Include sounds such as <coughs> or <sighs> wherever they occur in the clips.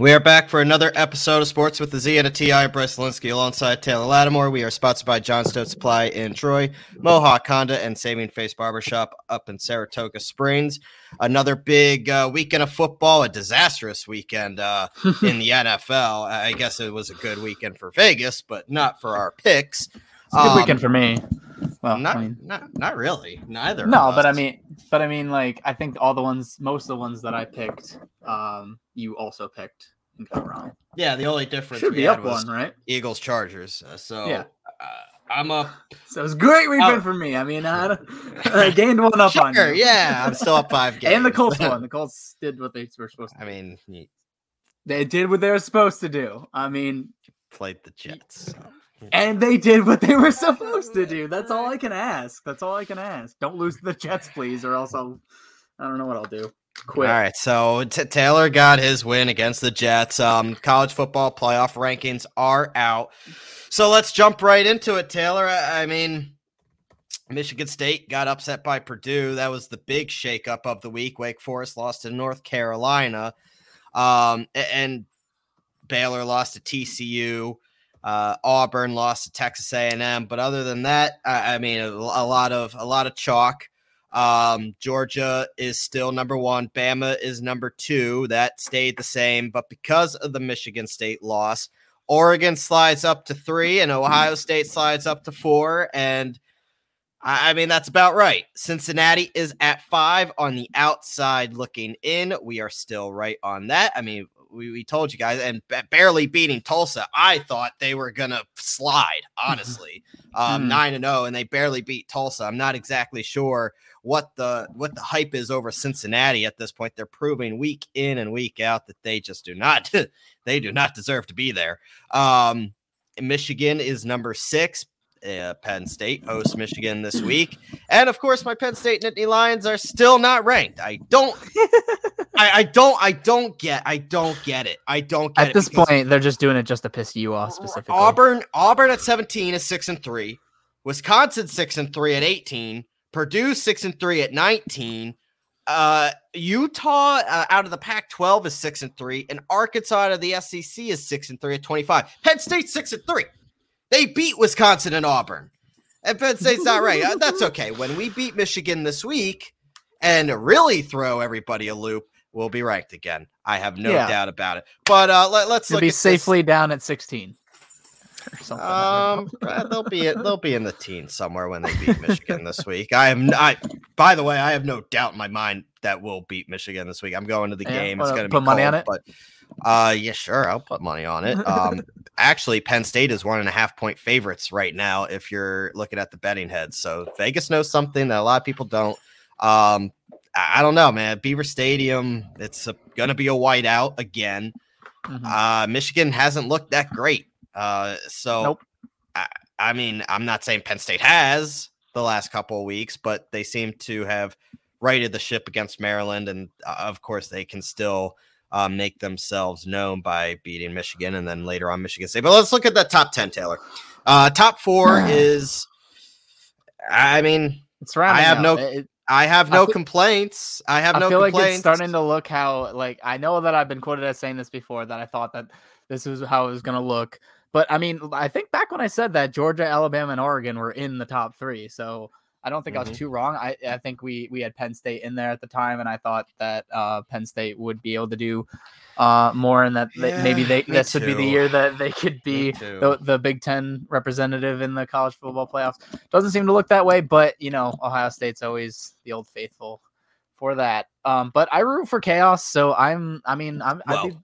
We are back for another episode of Sports with the Z and a TI. Bryce Linsky alongside Taylor Lattimore. We are sponsored by Johnstone Supply in Troy, Mohawk Honda, and Saving Face Barbershop up in Saratoga Springs. Another big uh, weekend of football, a disastrous weekend uh, <laughs> in the NFL. I guess it was a good weekend for Vegas, but not for our picks. It's a good um, weekend for me. Well, not, I mean, not not really. Neither. No, but I mean, but I mean, like I think all the ones, most of the ones that I picked, um, you also picked and got wrong. Yeah, the only difference should be up one, right? Eagles Chargers. Uh, so yeah. Uh, I'm up. So it's great weekend uh, for me. I mean, I, <laughs> I gained one up sure, on you. Yeah, I'm still up five games. <laughs> and the Colts won. The Colts did what they were supposed to. I mean, they did what they were supposed to do. I mean, played the Jets. So. And they did what they were <laughs> supposed to do. That's all I can ask. That's all I can ask. Don't lose the Jets, please, or else I'll. I don't know what I'll do. Quit. All right, so t- Taylor got his win against the Jets. Um, college football playoff rankings are out, so let's jump right into it. Taylor, I, I mean, Michigan State got upset by Purdue. That was the big shakeup of the week. Wake Forest lost to North Carolina, um, and Baylor lost to TCU. Uh, Auburn lost to Texas A&M, but other than that, I, I mean, a, a, lot of a lot of chalk. Um, Georgia is still number one. Bama is number two. That stayed the same, but because of the Michigan State loss, Oregon slides up to three, and Ohio State slides up to four. And I, I mean, that's about right. Cincinnati is at five on the outside looking in. We are still right on that. I mean, we, we told you guys, and b- barely beating Tulsa. I thought they were gonna slide, honestly, um, hmm. nine and zero, oh, and they barely beat Tulsa. I'm not exactly sure what the what the hype is over Cincinnati at this point. They're proving week in and week out that they just do not <laughs> they do not deserve to be there. Um, Michigan is number six, uh, Penn State hosts Michigan this week, and of course, my Penn State Nittany Lions are still not ranked. I don't, I, I, don't, I don't get, I don't get it. I don't get at this point. They're just doing it just to piss you off specifically. Auburn, Auburn at seventeen is six and three. Wisconsin six and three at eighteen. Purdue six and three at nineteen. Uh, Utah uh, out of the Pac-12 is six and three, and Arkansas out of the SEC is six and three at twenty-five. Penn State six and three. They beat Wisconsin and Auburn. And Penn State's not right. Uh, that's <laughs> okay. When we beat Michigan this week and really throw everybody a loop, we'll be ranked again. I have no yeah. doubt about it. But uh, let, us be safely this. down at 16. Um, <laughs> they'll be they'll be in the teens somewhere when they beat Michigan this week. I am I. By the way, I have no doubt in my mind that we'll beat Michigan this week. I'm going to the yeah, game. It's going to be put money on it. But uh, yeah, sure, I'll put money on it. Um, <laughs> actually, Penn State is one and a half point favorites right now if you're looking at the betting heads. So Vegas knows something that a lot of people don't. Um, I, don't know, man. Beaver Stadium, it's going to be a whiteout again. Mm-hmm. Uh, Michigan hasn't looked that great. Uh, so, nope. I, I mean, I'm not saying Penn State has the last couple of weeks, but they seem to have righted the ship against Maryland, and uh, of course, they can still uh, make themselves known by beating Michigan and then later on Michigan State. But let's look at that top 10, Taylor. Uh, top four is, I mean, it's right. I have out. no. It, I have no I feel, complaints. I have I no feel complaints. like it's starting to look how like I know that I've been quoted as saying this before that I thought that this was how it was going to look. But I mean, I think back when I said that Georgia, Alabama, and Oregon were in the top three. So I don't think mm-hmm. I was mm-hmm. too wrong. I, I think we we had Penn State in there at the time, and I thought that uh, Penn State would be able to do uh, more, and that yeah, maybe they <laughs> this too. would be the year that they could be the, the Big Ten representative in the college football playoffs. Doesn't seem to look that way, but you know, Ohio State's always the old faithful for that. Um, but I root for chaos, so I'm. I mean, I'm. Well, be,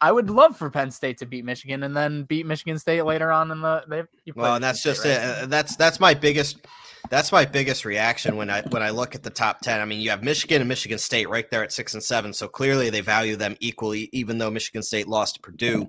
I would love for Penn State to beat Michigan and then beat Michigan State later on in the. They, well, and that's just right? it. That's that's my biggest that's my biggest reaction when I when I look at the top ten. I mean, you have Michigan and Michigan State right there at six and seven, so clearly they value them equally, even though Michigan State lost to Purdue.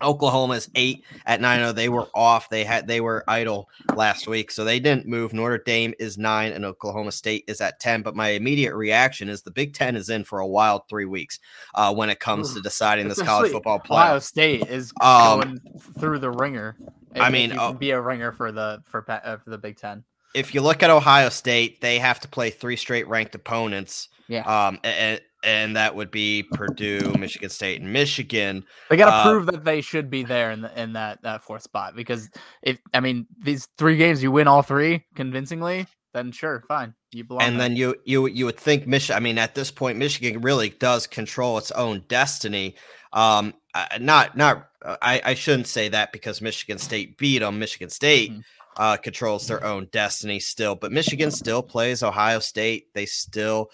Oklahoma is eight at 9 Oh, They were off. They had they were idle last week, so they didn't move. Notre Dame is nine, and Oklahoma State is at 10. But my immediate reaction is the Big Ten is in for a wild three weeks uh, when it comes to deciding this college football playoff. Ohio State is um, going through the ringer. I mean, uh, be a ringer for the for uh, for the Big Ten if you look at Ohio State, they have to play three straight ranked opponents. Yeah. Um, and, and that would be Purdue, Michigan State, and Michigan. They got to Uh, prove that they should be there in the, in that that fourth spot because if I mean these three games you win all three convincingly, then sure, fine, you belong. and there. then you you you would think Michigan. I mean, at this point, Michigan really does control its own destiny. Um, uh, not not. uh, I I shouldn't say that because Michigan State beat them. Michigan State Mhm. Uh, controls their own destiny still, but Michigan still plays Ohio State. They still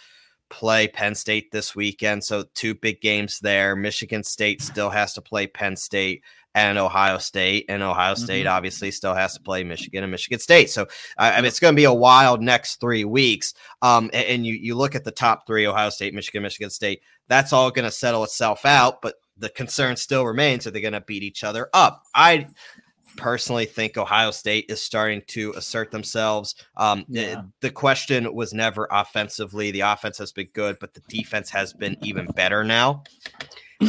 play Penn State this weekend, so two big games there. Michigan State still has to play Penn State and Ohio State, and Ohio State obviously still has to play Michigan and Michigan State. So I I mean, it's going to be a wild next three weeks. Um, a- and, you you look at the top three: Ohio State, Michigan, Michigan State. That's all going to settle itself out, but the concern still remains: are they going to beat each other up? I personally think Ohio State is starting to assert themselves. Um, the- Yeah. the question was never offensively. The offense has been good, but the defense has been even better now.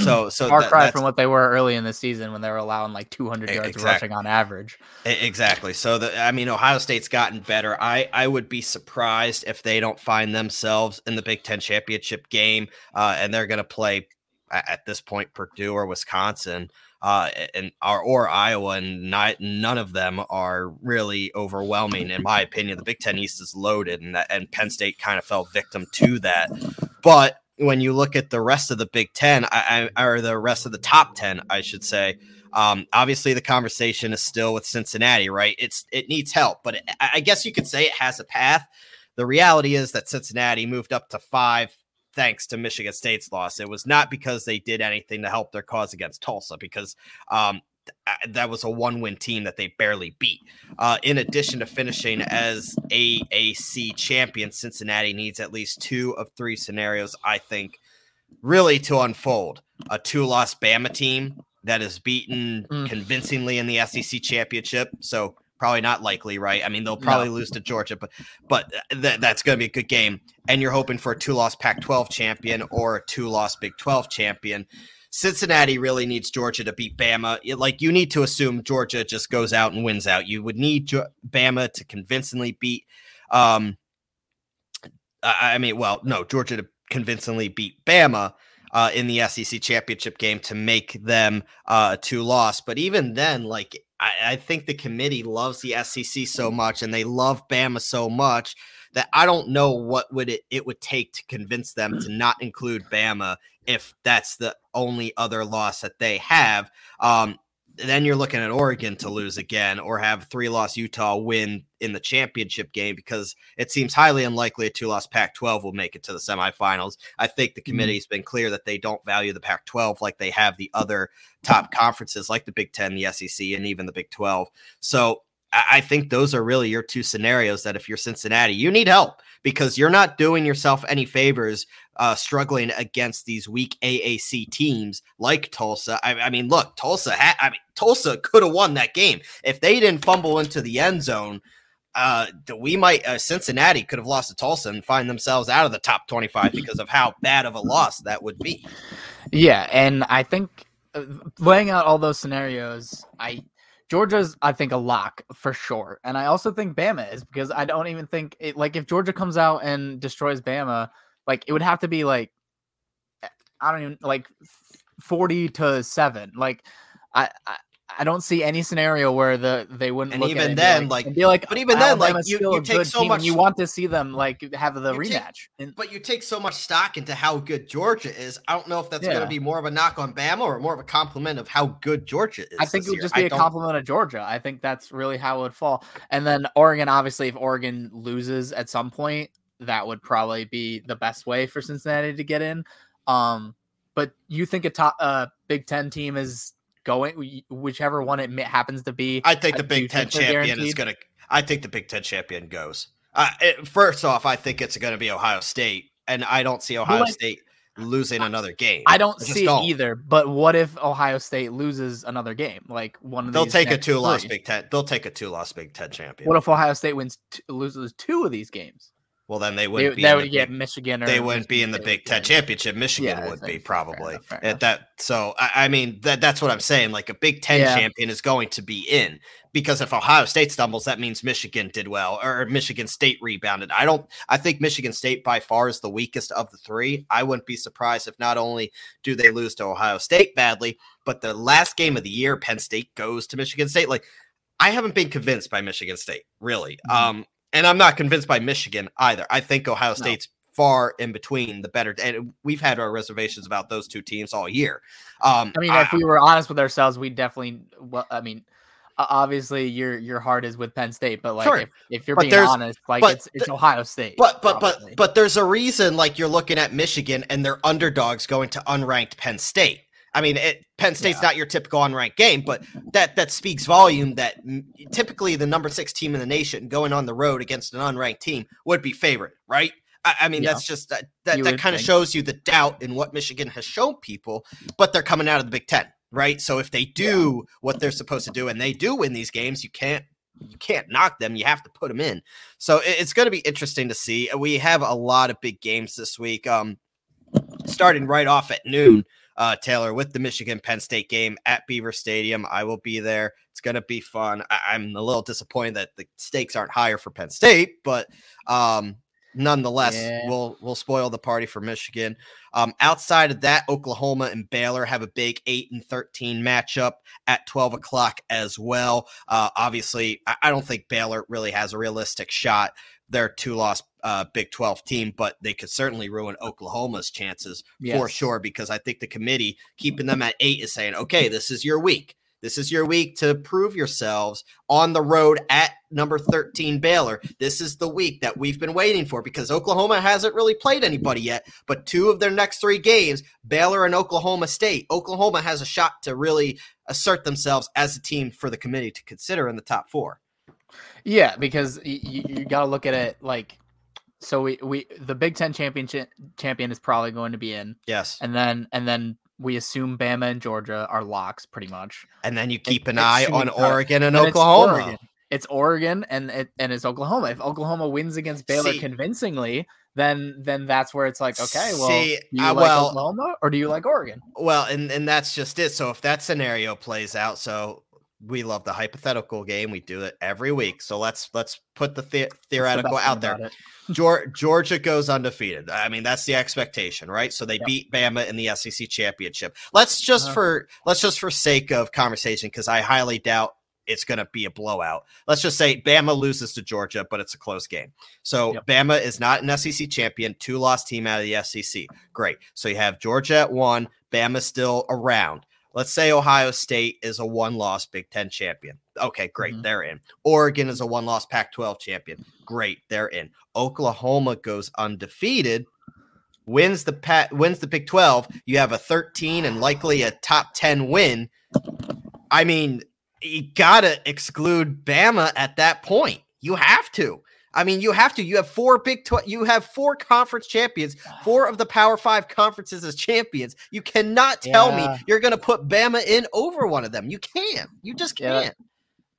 So, <clears throat> so far that- cry from what they were early in the season when they were allowing like 200 E- yards exactly. rushing on average. Exactly. So the I mean Ohio State's gotten better. I I would be surprised if they don't find themselves in the Big 10 championship game uh, and they're going to play at this point Purdue or Wisconsin uh and or, or Iowa and not, none of them are really overwhelming in my opinion. The Big 10 East is loaded and and Penn State kind of fell victim to that. But when you look at the rest of the Big 10 I, I, or the rest of the top 10 I should say um, obviously, the conversation is still with Cincinnati, right? It's it needs help, but it, I guess you could say it has a path. The reality is that Cincinnati moved up to five thanks to Michigan State's loss. It was not because they did anything to help their cause against Tulsa, because um, th- that was a one-win team that they barely beat. Uh, in addition to finishing as AAC champion, Cincinnati needs at least two of three scenarios, I think, really to unfold. A two-loss Bama team that is beaten Mm. convincingly in the SEC championship. So probably not likely, right? I mean, they'll probably lose to Georgia, but but th- that's going to be a good game. And you're hoping for a two-loss Pac-12 champion or a two-loss Big 12 champion. Cincinnati really needs Georgia to beat Bama. It- Like you need to assume Georgia just goes out and wins out. You would need Jo- Bama to convincingly beat. Um, I I mean, well, no, Georgia to convincingly beat Bama uh, in the SEC championship game to make them uh, two loss. But even then, like I, I think the committee loves the SEC so much and they love Bama so much that I don't know what would it, it would take to convince them to not include Bama if that's the only other loss that they have. Um, then you're looking at Oregon to lose again or have three loss Utah win in the championship game because it seems highly unlikely a two loss Pac 12 will make it to the semifinals. I think the mm-hmm. committee's been clear that they don't value the Pac 12 like they have the other top conferences like the Big 10, the SEC, and even the Big 12. So I think those are really your two scenarios that if you're Cincinnati, you need help because you're not doing yourself any favors uh, struggling against these weak AAC teams like Tulsa. I, I mean, look, Tulsa I mean, Tulsa could have won that game if they didn't fumble into the end zone. Uh, we might uh, Cincinnati could have lost to Tulsa and find themselves out of the top 25 because of how bad of a loss that would be. Yeah, and I think uh, laying out all those scenarios, I Georgia's I think a lock for sure, and I also think Bama is because I don't even think it, like if Georgia comes out and destroys Bama, like it would have to be like eh, I don't even like forty to seven. Like I. I I don't see any scenario where the they wouldn't And look at even it and then, like, be like, but even then, like, you- you take so much- you want to see them like have the take- rematch. And But you take so much stock into how good Georgia is. I don't know if that's going to be more of a knock on Bama or more of a compliment of how good Georgia is. I think it would just I be a don't- compliment of Georgia. I think that's really how it would fall. And then Oregon, obviously, if Oregon loses at some point, that would probably be the best way for Cincinnati to get in. Um, but you think a top uh, Big Ten team is going, whichever one it happens to be. I think the Big Ten champion is going to. I think the Big Ten champion goes. Uh, it- first off, I think it's going to be Ohio State, and I don't see Ohio State losing another game. I don't just see don't. it either. But what if Ohio State loses another game? Like one of They'll take a two loss? Big Ten. They'll take a two loss Big Ten champion. What if Ohio State wins t- loses two of these games? Well, then they They, wouldn't be. they would the get Michigan. Or they wouldn't be in the Big Ten championship. Michigan Yeah, would be probably enough, at that. So I, I mean that that's what I'm saying. Like a Big Ten Yeah. champion is going to be in because if Ohio State stumbles, that means Michigan did well or Michigan State rebounded. I don't. I think Michigan State by far is the weakest of the three. I wouldn't be surprised if not only do they lose to Ohio State badly, but the last game of the year, Penn State goes to Michigan State. Like I haven't been convinced by Michigan State really. Mhm. Um, and I'm not convinced by Michigan either. I think Ohio No. State's far in between the better, and we've had our reservations about those two teams all year. Um, I mean, if we were honest with ourselves, we definitely. Well, I mean, obviously your your heart is with Penn State, but like Sure. if, if you're But being honest, like but it's it's Ohio State. but but but but there's a reason like you're looking at Michigan and they're underdogs going to unranked Penn State. I mean, it, Penn State's Yeah. not your typical unranked game, but that that speaks volume. That typically the number six team in the nation going on the road against an unranked team would be favored, right? I, I mean, Yeah. that's just that that, You that kind of shows you the doubt in what Michigan has shown people, but they're coming out of the Big Ten, right? So if they do what they're supposed to do and they do win these games, you can't you can't knock them. You have to put them in. So it's going to be interesting to see. We have a lot of big games this week. Um, starting right off at noon, uh, Taylor with the Michigan Penn State game at Beaver Stadium. I will be there. It's going to be fun. I- I'm a little disappointed that the stakes aren't higher for Penn State, but um, nonetheless, Yeah. we'll we'll spoil the party for Michigan. Um, outside of that, Oklahoma and Baylor have a big eight and thirteen matchup at twelve o'clock as well. Uh, obviously, I, I don't think Baylor really has a realistic shot. They're two loss uh, Big Twelve team, but they could certainly ruin Oklahoma's chances for sure because I think the committee keeping them at eight is saying, okay, this is your week. This is your week to prove yourselves on the road at number 13 Baylor. This is the week that we've been waiting for because Oklahoma hasn't really played anybody yet, but two of their next three games, Baylor and Oklahoma State. Oklahoma has a shot to really assert themselves as a team for the committee to consider in the top four. Yeah, because y- y- you got to look at it like so we, we the Big 10 championship champion is probably going to be in Yes. and then and then we assume Bama and Georgia are locks pretty much. And then you keep an eye on. Oregon and And it's Oklahoma. Oregon. It's Oregon and it and it's Oklahoma. If Oklahoma wins against Baylor See- convincingly, then then that's where it's like, okay, well, See, do you uh, like well- Oklahoma or do you like Oregon? Well, and and that's just it. So if that scenario plays out, so we love the hypothetical game. We do it every week. So let's let's put the, the- That's the theoretical out there. about it. Geor- Georgia goes undefeated. I mean, that's the expectation, right? So they Yep. beat Bama in the SEC championship. Let's just Uh-huh. for let's just for sake of conversation, because I highly doubt it's going to be a blowout. Let's just say Bama loses to Georgia, but it's a close game. So Yep. Bama is not an SEC champion, two loss team out of the SEC. Great. So you have Georgia at one, Bama still around. Let's say Ohio State is a one loss Big Ten champion. Okay, great. Mhm. They're in. Oregon is a one loss Pac 12 champion. Great. They're in. Oklahoma goes undefeated, wins the pat wins the Big 12. You have a 13 and likely a top 10 win. I mean, you gotta exclude Bama at that point. You have to. I mean, you have to. You have four Big 12. You have four conference champions, four of the Power Five conferences as champions. You cannot tell Yeah. me you're going to put Bama in over one of them. You can't. You just can't.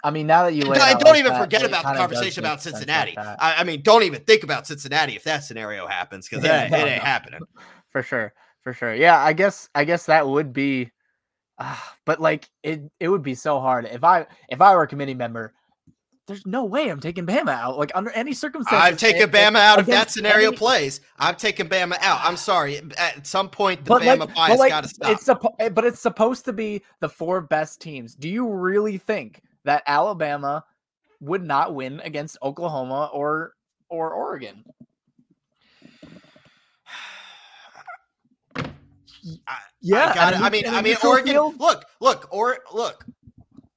I mean, now that you And don't, and don't like even that, forget about the conversation about sense like Cincinnati. I, I mean, don't even think about Cincinnati if that scenario happens because Yeah, it, no, it ain't no. <laughs> happening. for sure for sure yeah i guess i guess that would be uh, but like it it would be so hard if i if i were a committee member there's no way i'm taking bama out like under any circumstances I'm taking Bama out if that scenario any- plays. I'm taking Bama out. I'm sorry. At some point, the but Bama like, bias like got to stop. it's suppo- eh, but it's supposed to be the four best teams do you really think that alabama would not win against oklahoma or or oregon <sighs> yeah I, got and mean, neut- and a I mean, Oregon. field? Look, look, or look.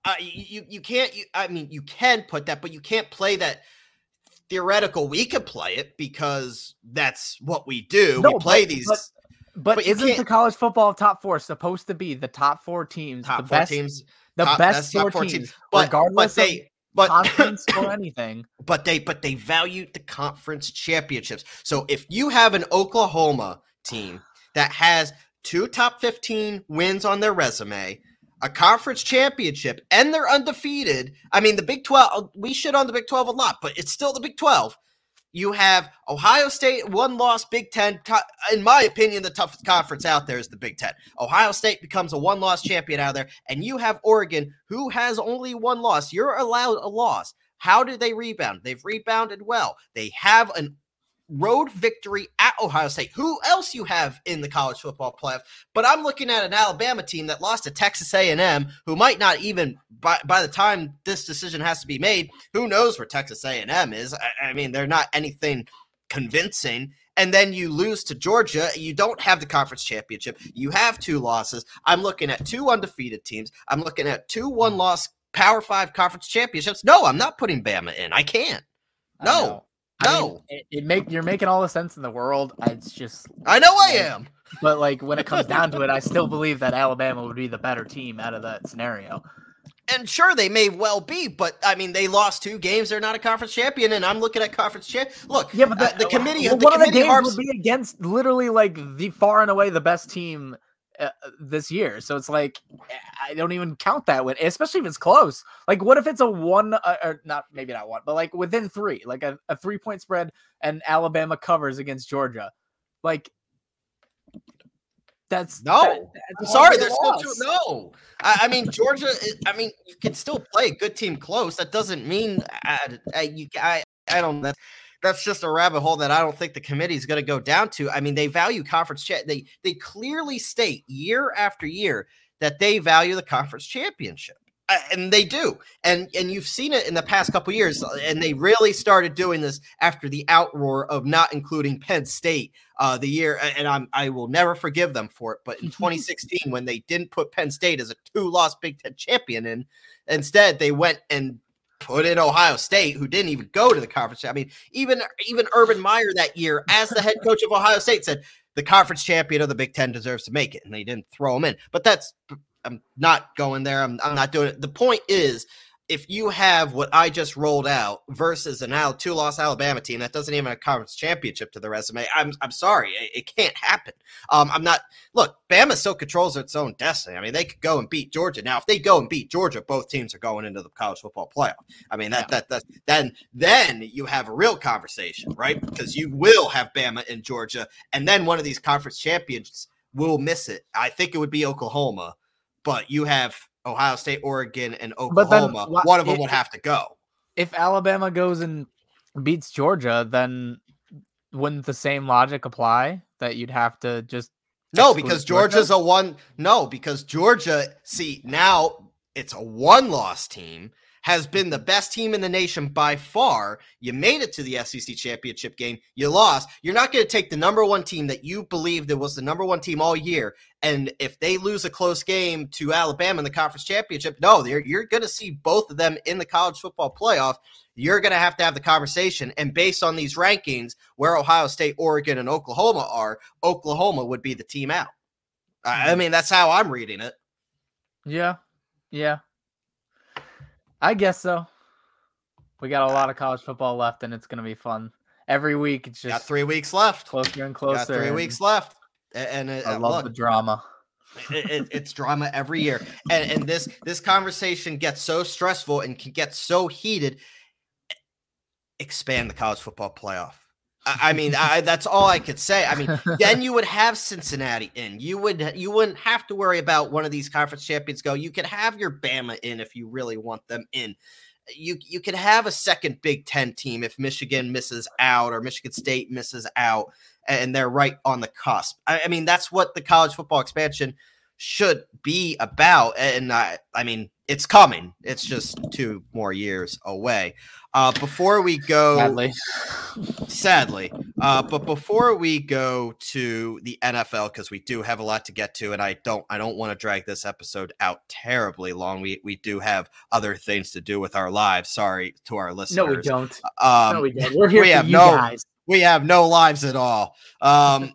Uh, you, you can't. You, I mean, you can put that, but you can't play that theoretical. We could play it because that's what we do. No, we play but- these but But, But isn't the college football top four supposed to be the top four teams, top the four best, teams, the top- best four, four teams, teams. but regardless but they of but conference <coughs> or anything? but they but they value the conference championships. So if you have an Oklahoma team that has two top 15 wins on their resume, a conference championship, and they're undefeated, I mean the Big 12 uh, we shit on the Big 12 a lot, but it's still the Big 12. you have Ohio State, one loss, Big Ten. In my opinion, the toughest conference out there is the Big Ten. Ohio State becomes a one loss champion out there, and you have Oregon, who has only one loss. You're allowed a loss. How did they rebound? They've rebounded well. They have an road victory at Ohio State. Who else you have in the college football playoff? But I'm looking at an Alabama team that lost to Texas A&M, who might not even by, by the time this decision has to be made, who knows where Texas A&M is? I, I mean, they're not anything convincing. And then you lose to Georgia. You don't have the conference championship. You have two losses. I'm looking at two undefeated teams. I'm looking at two one loss Power Five conference championships. No, I'm not putting Bama in. I can't. No. I no, mean, it, it, make you're making all the sense in the world. It's just I know I am, but like when it comes down to it, I <laughs> still believe that Alabama would be the better team out of that scenario. And sure, they may well be, but I mean, they lost two games. They're not a conference champion, and I'm looking at conference champ. Look, yeah, but the, uh, the committee, well, the one committee of the games harps- would be against literally like the far and away the best team uh, this year. So it's like I don't even count that win, especially if it's close. Like, what if it's a one uh, or not? Maybe not one, but like within three, like a, a three point spread, and Alabama covers against Georgia. Like, that's no. That, that's I'm sorry, there's still two. No, I, I, mean Georgia. I mean, you can still play a good team close. That doesn't mean I, uh, I you. I I don't. That's that's just a rabbit hole that I don't think the committee is going to go down to. I mean, they value conference chat. They they clearly state year after year that they value the conference championship. And they do. And and you've seen it in the past couple years uh, and they really started doing this after the outroar of not including Penn State uh the year and I'm I will never forgive them for it, but in <laughs> 2016 when they didn't put Penn State as a two-loss Big 10 champion and instead they went and put in Ohio State, who didn't even go to the conference. I mean, even even Urban Meyer that year, as the head coach of Ohio State, said the conference champion of the Big Ten deserves to make it, and they didn't throw him in. But that's I'm not going there. I'm, I'm not doing it. The point is, if you have what I just rolled out versus an Al two loss Alabama team that doesn't even have a conference championship to the resume, I'm I'm sorry, it, it can't happen. Um, I'm not. Look, Bama still controls its own destiny. I mean, they could go and beat Georgia. Now, if they go and beat Georgia, both teams are going into the college football playoff. I mean, that yeah. that that then then you have a real conversation, right? Because you will have Bama in Georgia, and then one of these conference champions will miss it. I think it would be Oklahoma, but you have Ohio State, Oregon, and Oklahoma, then, one of them would have to go. If Alabama goes and beats Georgia, then wouldn't the same logic apply that you'd have to just no because Georgia's Georgia? a one no because Georgia see now it's a one loss team has been the best team in the nation by far. You made it to the SEC championship game. You lost. You're not going to take the number one team that you believed that was the number one team all year. And if they lose a close game to Alabama in the conference championship, no, you're, you're going to see both of them in the college football playoff. You're going to have to have the conversation. And based on these rankings, where Ohio State, Oregon, and Oklahoma are, Oklahoma would be the team out. I mm-hmm. mean, that's how I'm reading it. Yeah. Yeah. I guess so. We got a lot of college football left, and it's going to be fun. Every week, it's just got three weeks left. Closer and closer. Got three and weeks left, and, and I uh, love look, the drama. it, it, it's drama every year, and and this this conversation gets so stressful and can get so heated. Expand the college football playoff. I mean, I, that's all I could say. I mean, <laughs> then you would have Cincinnati in. You would you wouldn't have to worry about one of these conference champions go. You could have your Bama in if you really want them in. You you could have a second Big Ten team if Michigan misses out or Michigan State misses out, and they're right on the cusp. I, I mean, that's what the college football expansion should be about. And I, I mean, it's coming. It's just two more years away. Uh, before we go, sadly, sadly, uh, but before we go to the NFL, because we do have a lot to get to, and I don't, I don't want to drag this episode out terribly long. We we do have other things to do with our lives. Sorry to our listeners. No, we don't. Um, no, we don't. We're here we have no, guys. We have no lives at all. Um,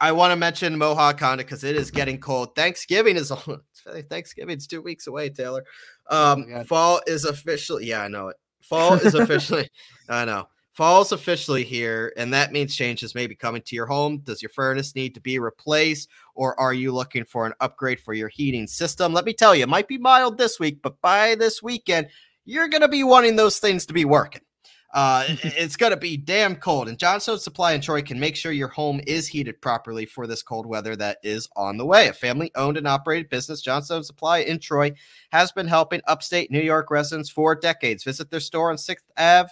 I want to mention Mohawk Honda because it is getting cold. Thanksgiving is <laughs> on Thanksgiving. Thanksgiving's two weeks away, Taylor. Oh um, oh fall is officially yeah, I know it. Fall is officially <laughs> I know. Fall's officially here, and that means changes may be coming to your home. Does your furnace need to be replaced, or are you looking for an upgrade for your heating system? Let me tell you, it might be mild this week, but by this weekend, you're going to be wanting those things to be working. Uh, <laughs> it's going to be damn cold, and Johnstone Supply in Troy can make sure your home is heated properly for this cold weather that is on the way. A family owned and operated business, Johnstone Supply in Troy, has been helping upstate New York residents for decades. Visit their store on 6th Ave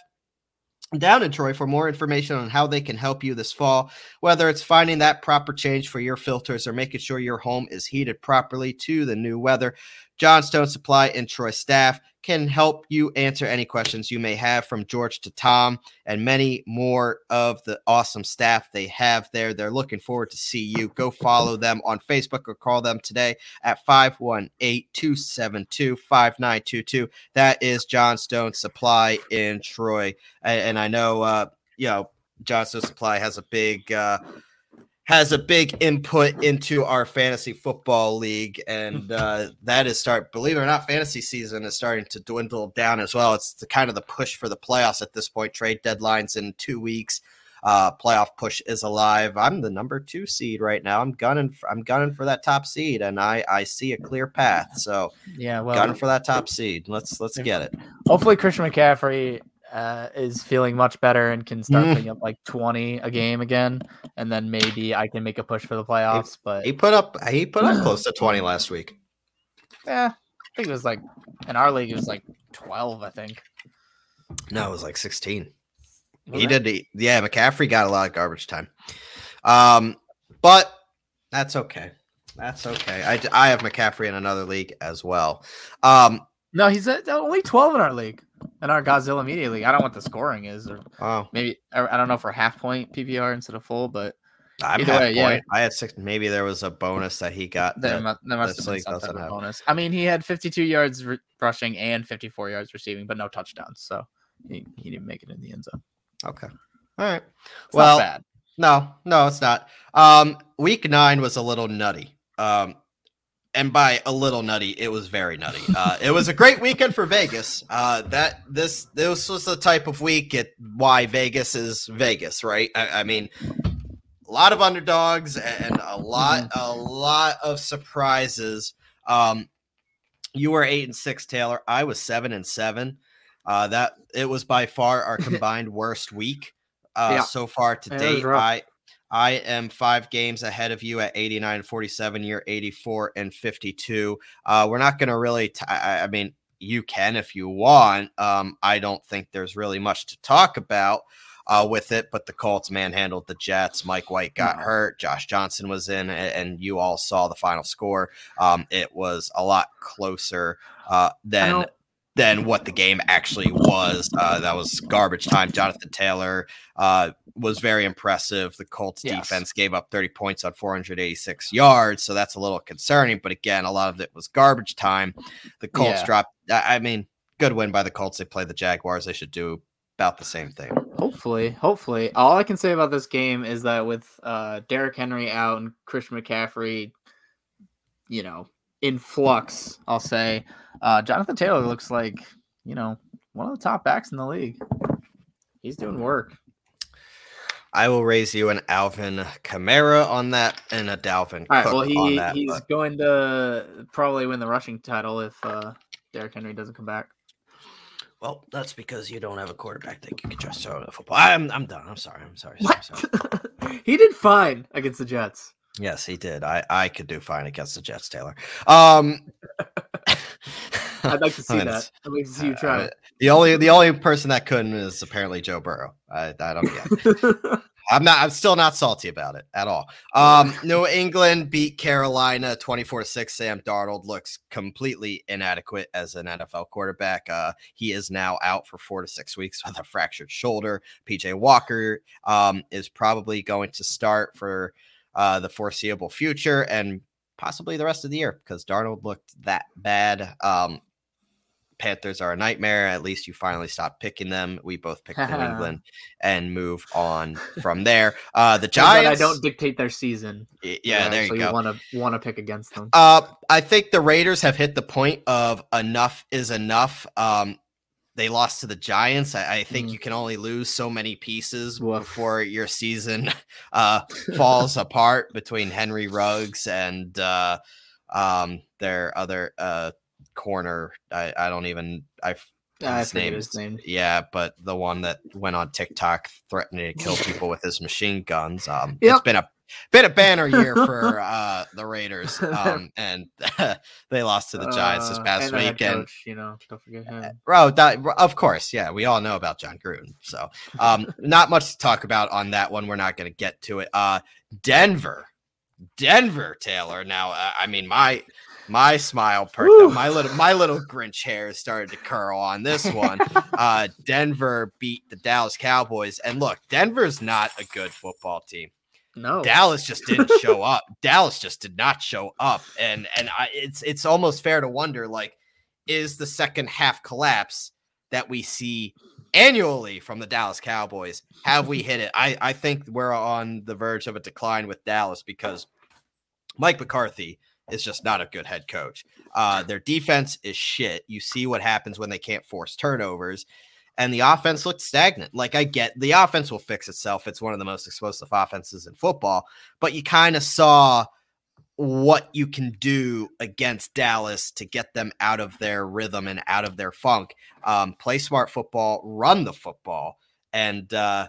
down in Troy for more information on how they can help you this fall, whether it's finding that proper change for your filters or making sure your home is heated properly to the new weather. Johnstone Supply and Troy staff can help you answer any questions you may have from George to Tom and many more of the awesome staff they have there. They're looking forward to see you. Go follow them on Facebook or call them today at 518-272-5922. That is Johnstone Supply in Troy. And, and I know uh, you know Johnstone Supply has a big uh has a big input into our fantasy football league, and <laughs> uh, that is start. Believe it or not, fantasy season is starting to dwindle down as well. It's the kind of the push for the playoffs at this point. Trade deadlines in two weeks. Uh, playoff push is alive. I'm the number two seed right now. I'm gunning. For, I'm gunning for that top seed, and I I see a clear path. So yeah, well, gunning for that top seed. Let's let's get it. Hopefully, Christian McCaffrey uh, is feeling much better and can start Mm. putting up like 20 a game again, and then maybe I can make a push for the playoffs. But He put up he put up <clears throat> close to 20 last week. yeah, I think it was like in our league it was like 12. I think No, it was like 16. Was he it? did. he- Yeah, McCaffrey got a lot of garbage time. Um, but that's okay. That's okay. I, I have McCaffrey in another league as well. Um, No, he's at only 12 in our league, in our Godzilla Media League. I don't know what the scoring is, or oh, maybe I don't know for half point PPR instead of full, but I'm Either way, yeah. I had six. Maybe there was a bonus that he got. there, that- mu- there must have been some type of bonus. I mean, he had 52 yards re- rushing and 54 yards receiving, but no touchdowns, so he, he didn't make it in the end zone. okay. All right. It's well. No, no, it's not. Um, week nine was a little nutty. Um, and by a little nutty, it was very nutty. Uh, it was a great weekend for Vegas. Uh, that this this was the type of week at why Vegas is Vegas, right? I, I mean, a lot of underdogs and a lot a lot of surprises. Um, you were eight and six, Taylor. I was seven and seven. Uh, that it was by far our <laughs> combined worst week uh, Yeah. so far to it date. I I am five games ahead of you at 89 and 47. You're 84 and 52. Uh, we're not going to really, t- I, I mean, you can if you want. Um, I don't think there's really much to talk about uh, with it, but the Colts manhandled the Jets. Mike White got hurt. Josh Johnson was in, and, you all saw the final score. Um, it was a lot closer uh, than than what the game actually was. Uh, that was garbage time. Jonathan Taylor uh, was very impressive. The Colts Yes. defense gave up 30 points on 486 yards, so that's a little concerning. But again, a lot of it was garbage time. The Colts Yeah. dropped. I I mean, good win by the Colts. They play the Jaguars. They should do about the same thing. Hopefully, hopefully. All I can say about this game is that with uh Derrick Henry out and Christian McCaffrey, you know, in flux, I'll say, uh Jonathan Taylor looks like, you know, one of the top backs in the league. He's doing work. I will raise you an Alvin Kamara on that and a Dalvin All right, Cook well on he that. he's but- going to probably win the rushing title if uh Derrick Henry doesn't come back. well, that's because you don't have a quarterback that you can trust the football. I'm, I'm done. I'm sorry. I'm sorry. sorry, sorry. <laughs> he did fine against the Jets. Yes, he did. I, I could do fine against the Jets, Taylor. Um, I'd like to <laughs> see I mean, that. I'd like to see you uh, try. the only the only person that couldn't is apparently Joe Burrow. I, I don't get. <laughs> I'm not. I'm still not salty about it at all. Um, <laughs> New England beat Carolina 24-6. Sam Darnold looks completely inadequate as an NFL quarterback. Uh, he is now out for four to six weeks with a fractured shoulder. PJ Walker um, is probably going to start for uh, the foreseeable future and possibly the rest of the year because Darnold looked that bad. Um, Panthers are a nightmare. At least you finally stopped picking them. We both picked New <laughs> England and move on from <laughs> there. Uh, the Giants. I don't dictate their season. y- yeah, there you go. Want to want to pick against them? Uh, I think the Raiders have hit the point of enough is enough. Um, they lost to the Giants. I, I think Mm. you can only lose so many pieces Woof. before your season <laughs> uh, falls <laughs> apart between Henry Ruggs and uh, um, their other uh, corner. I, I don't even I I his name his name. Yeah, but the one that went on TikTok threatening to kill people with his machine guns. Um, Yep. it's been a been a banner year for <laughs> uh the Raiders. <laughs> Um, and <laughs> they lost to the Giants this Uh, past and week. And coach, you know, don't forget him. Oh, that, of course, yeah, we all know about Jon Gruden. So, um, not much to talk about on that one. We're not going to get to it. Uh, Denver, Denver, Taylor. Now, uh, I mean, my my smile perked up. My little my little Grinch hairs started to curl on this one. uh, Denver beat the Dallas Cowboys, and look, Denver's not a good football team. No, Dallas just didn't show up. <laughs> Dallas just did not show up, and and I, it's it's almost fair to wonder like, is the second half collapse that we see annually from the Dallas Cowboys have we hit it? I I think we're on the verge of a decline with Dallas because Mike McCarthy is just not a good head coach. Uh, their defense is shit. You see what happens when they can't force turnovers and the offense looked stagnant. Like I get the offense will fix itself. It's one of the most explosive offenses in football, but you kind of saw what you can do against Dallas to get them out of their rhythm and out of their funk. Um, play smart football, run the football, and uh,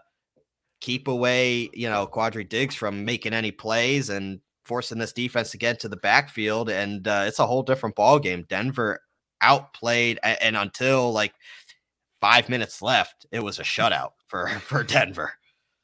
keep away, you know, Quandre Diggs from making any plays and forcing this defense to get to the backfield. And uh, it's a whole different ball game. Denver outplayed, a- and until like five minutes left, it was a shutout for <laughs> for Denver.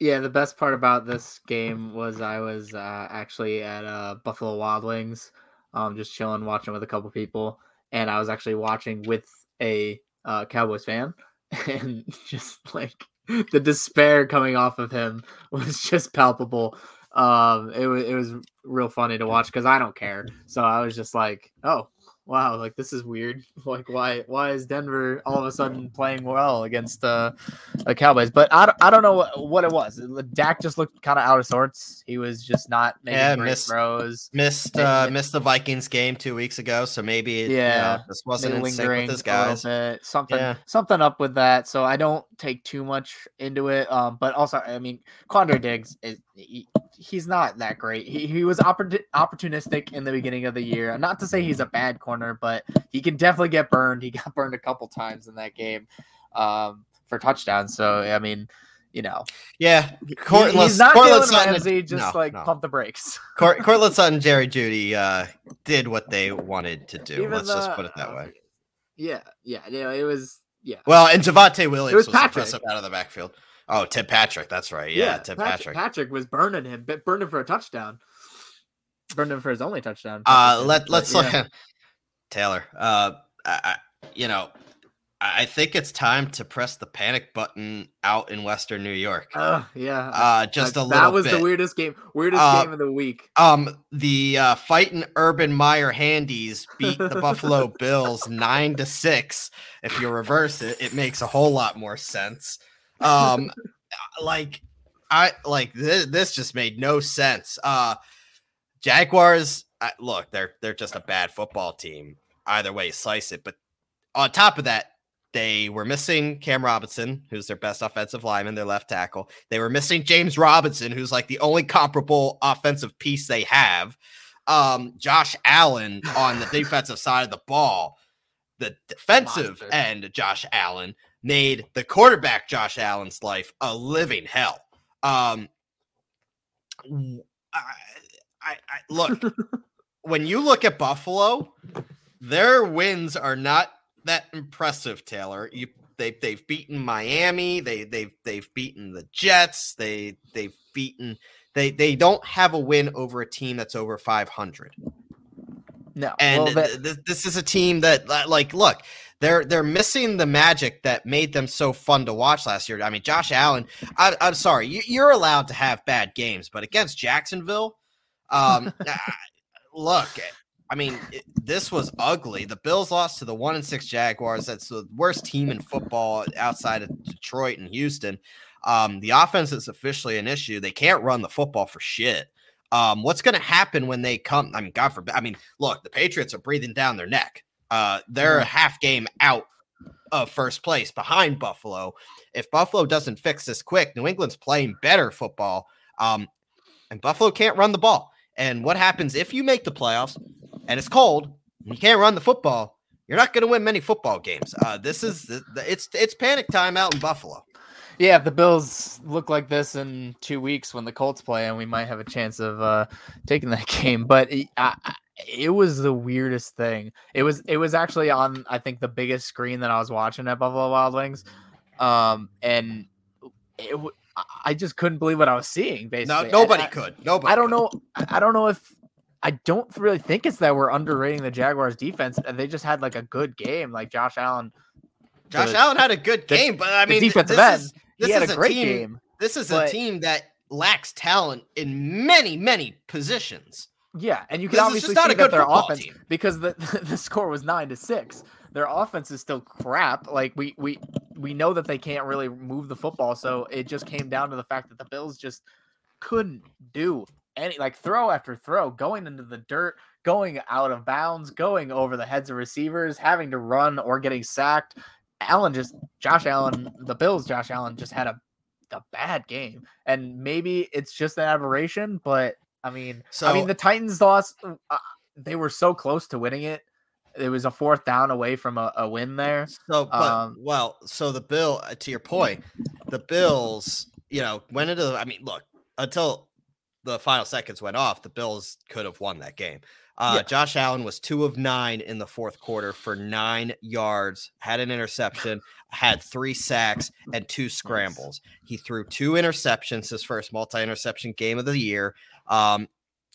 Yeah, the best part about this game was I was uh, actually at uh, Buffalo Wild Wings, um, just chilling, watching with a couple people, and I was actually watching with a uh, Cowboys fan, <laughs> and just like the despair coming off of him was just palpable. Um, it was it was real funny to watch because I don't care, so I was just like, oh wow, like this is weird. <laughs> Like why why is Denver all of a sudden playing well against uh the Cowboys? But I don't, I don't know what, what it was. Dak just looked kind of out of sorts. He was just not making Yeah, missed- throws. Missed And- uh, missed the Vikings game two weeks ago, so maybe it, Yeah, you know, this wasn't in sync lingering with his guys. bit. Something Yeah. something up with that. So I don't take too much into it. Um, but also I mean, Quandre Diggs is he, he's not that great. He, he was oppor- opportunistic in the beginning of the year. Not to say he's a bad corner, but he can definitely get burned. He <laughs> got burned a couple times in that game um, for touchdowns. So I mean, you know, Yeah, Courtland, he's not Courtland Sutton, Ramsey. Just no, like no. pump the brakes. <laughs> Cor- Courtland Sutton, Jerry Jeudy uh, did what they wanted to do. Even Let's just put it that uh, way. Yeah, yeah, you know, it was yeah. Well, and Javonte Williams was was, Patrick. impressive out of the backfield. Oh, Tim Patrick, that's right. Yeah, Tim Patrick. Patrick was burning him, but burned him for a touchdown. Burned him for his only touchdown. Uh, let let's yeah. look at Taylor. Uh, I, I, you know, I I think it's time to press the panic button out in Western New York. Uh, yeah. Uh, just a that, little That was bit. the weirdest game. Weirdest Uh, game of the week. Um, the uh, fighting Urban Meyer Handies beat the Buffalo <laughs> Bills nine to six. If you reverse it, it makes a whole lot more sense. Um, <laughs> like I like this. This just made no sense. Uh, Jaguars. Uh, look, they're they're just a bad football team. Either way, slice it. But on top of that, they were missing Cam Robinson, who's their best offensive lineman, their left tackle. They were missing James Robinson, who's like the only comparable offensive piece they have. Um, Josh Allen <laughs> on the defensive side of the ball. The defensive Monster. end, Josh Allen, made the quarterback, Josh Allen's life a living hell. Um, I, I, I look <laughs> when you look at Buffalo, their wins are not that impressive, Taylor. You they they've beaten Miami, they they've they've beaten the Jets, they they've beaten they they don't have a win over a team that's over 500. No. And well, that- th- th- this is a team that like look, they're they're missing the magic that made them so fun to watch last year. I mean, Josh Allen, I, I'm sorry, you, you're allowed to have bad games, but against Jacksonville, um, <laughs> look, I mean, it, this was ugly. The Bills lost to the one and six Jaguars. That's the worst team in football outside of Detroit and Houston. Um, the offense is officially an issue. They can't run the football for shit. Um, what's going to happen when they come? I mean, God forbid. I mean, look, the Patriots are breathing down their neck. Uh, they're a half game out of first place behind Buffalo. If Buffalo doesn't fix this quick, New England's playing better football. Um, and Buffalo can't run the ball. And what happens if you make the playoffs and it's cold you can't run the football? you're not going to win many football games. Uh, this is it's it's panic time out in Buffalo. Yeah, if the Bills look like this in two weeks when the Colts play, and we might have a chance of uh, taking that <laughs> game. But it, I, it was the weirdest thing. It was it was actually on I think the biggest screen that I was watching at Buffalo Wild Wings, um, and it. I just couldn't believe what I was seeing. Basically, no, nobody I, could. Nobody. I don't could. know. I don't know if I don't really think it's that we're underrating the Jaguars defense. And they just had like a good game. Like Josh Allen. Josh the, Allen had a good game, the, but I mean, defensive this end. Is, this he had is a great team, game. This is a team that lacks talent in many, many positions. Yeah, and you can this obviously see that their offense team. because the <laughs> the score was nine to six. Their offense is still crap. Like we we we know that they can't really move the football, so it just came down to the fact that the Bills just couldn't do any like throw after throw, going into the dirt, going out of bounds, going over the heads of receivers, having to run or getting sacked. Allen just Josh Allen, the Bills, Josh Allen just had a a bad game, and maybe it's just an aberration, but I mean, so I mean the Titans lost. Uh, they were so close to winning it. It was a fourth down away from a, a win there. So, but um, well, so the Bill, uh, to your point, the Bills, you know, went into. The, I mean, look, until the final seconds went off, the Bills could have won that game. Uh, yeah. Josh Allen was two of nine in the fourth quarter for nine yards, had an interception, had three sacks, and two <laughs> scrambles. He threw two interceptions, his first multi interception game of the year. Um,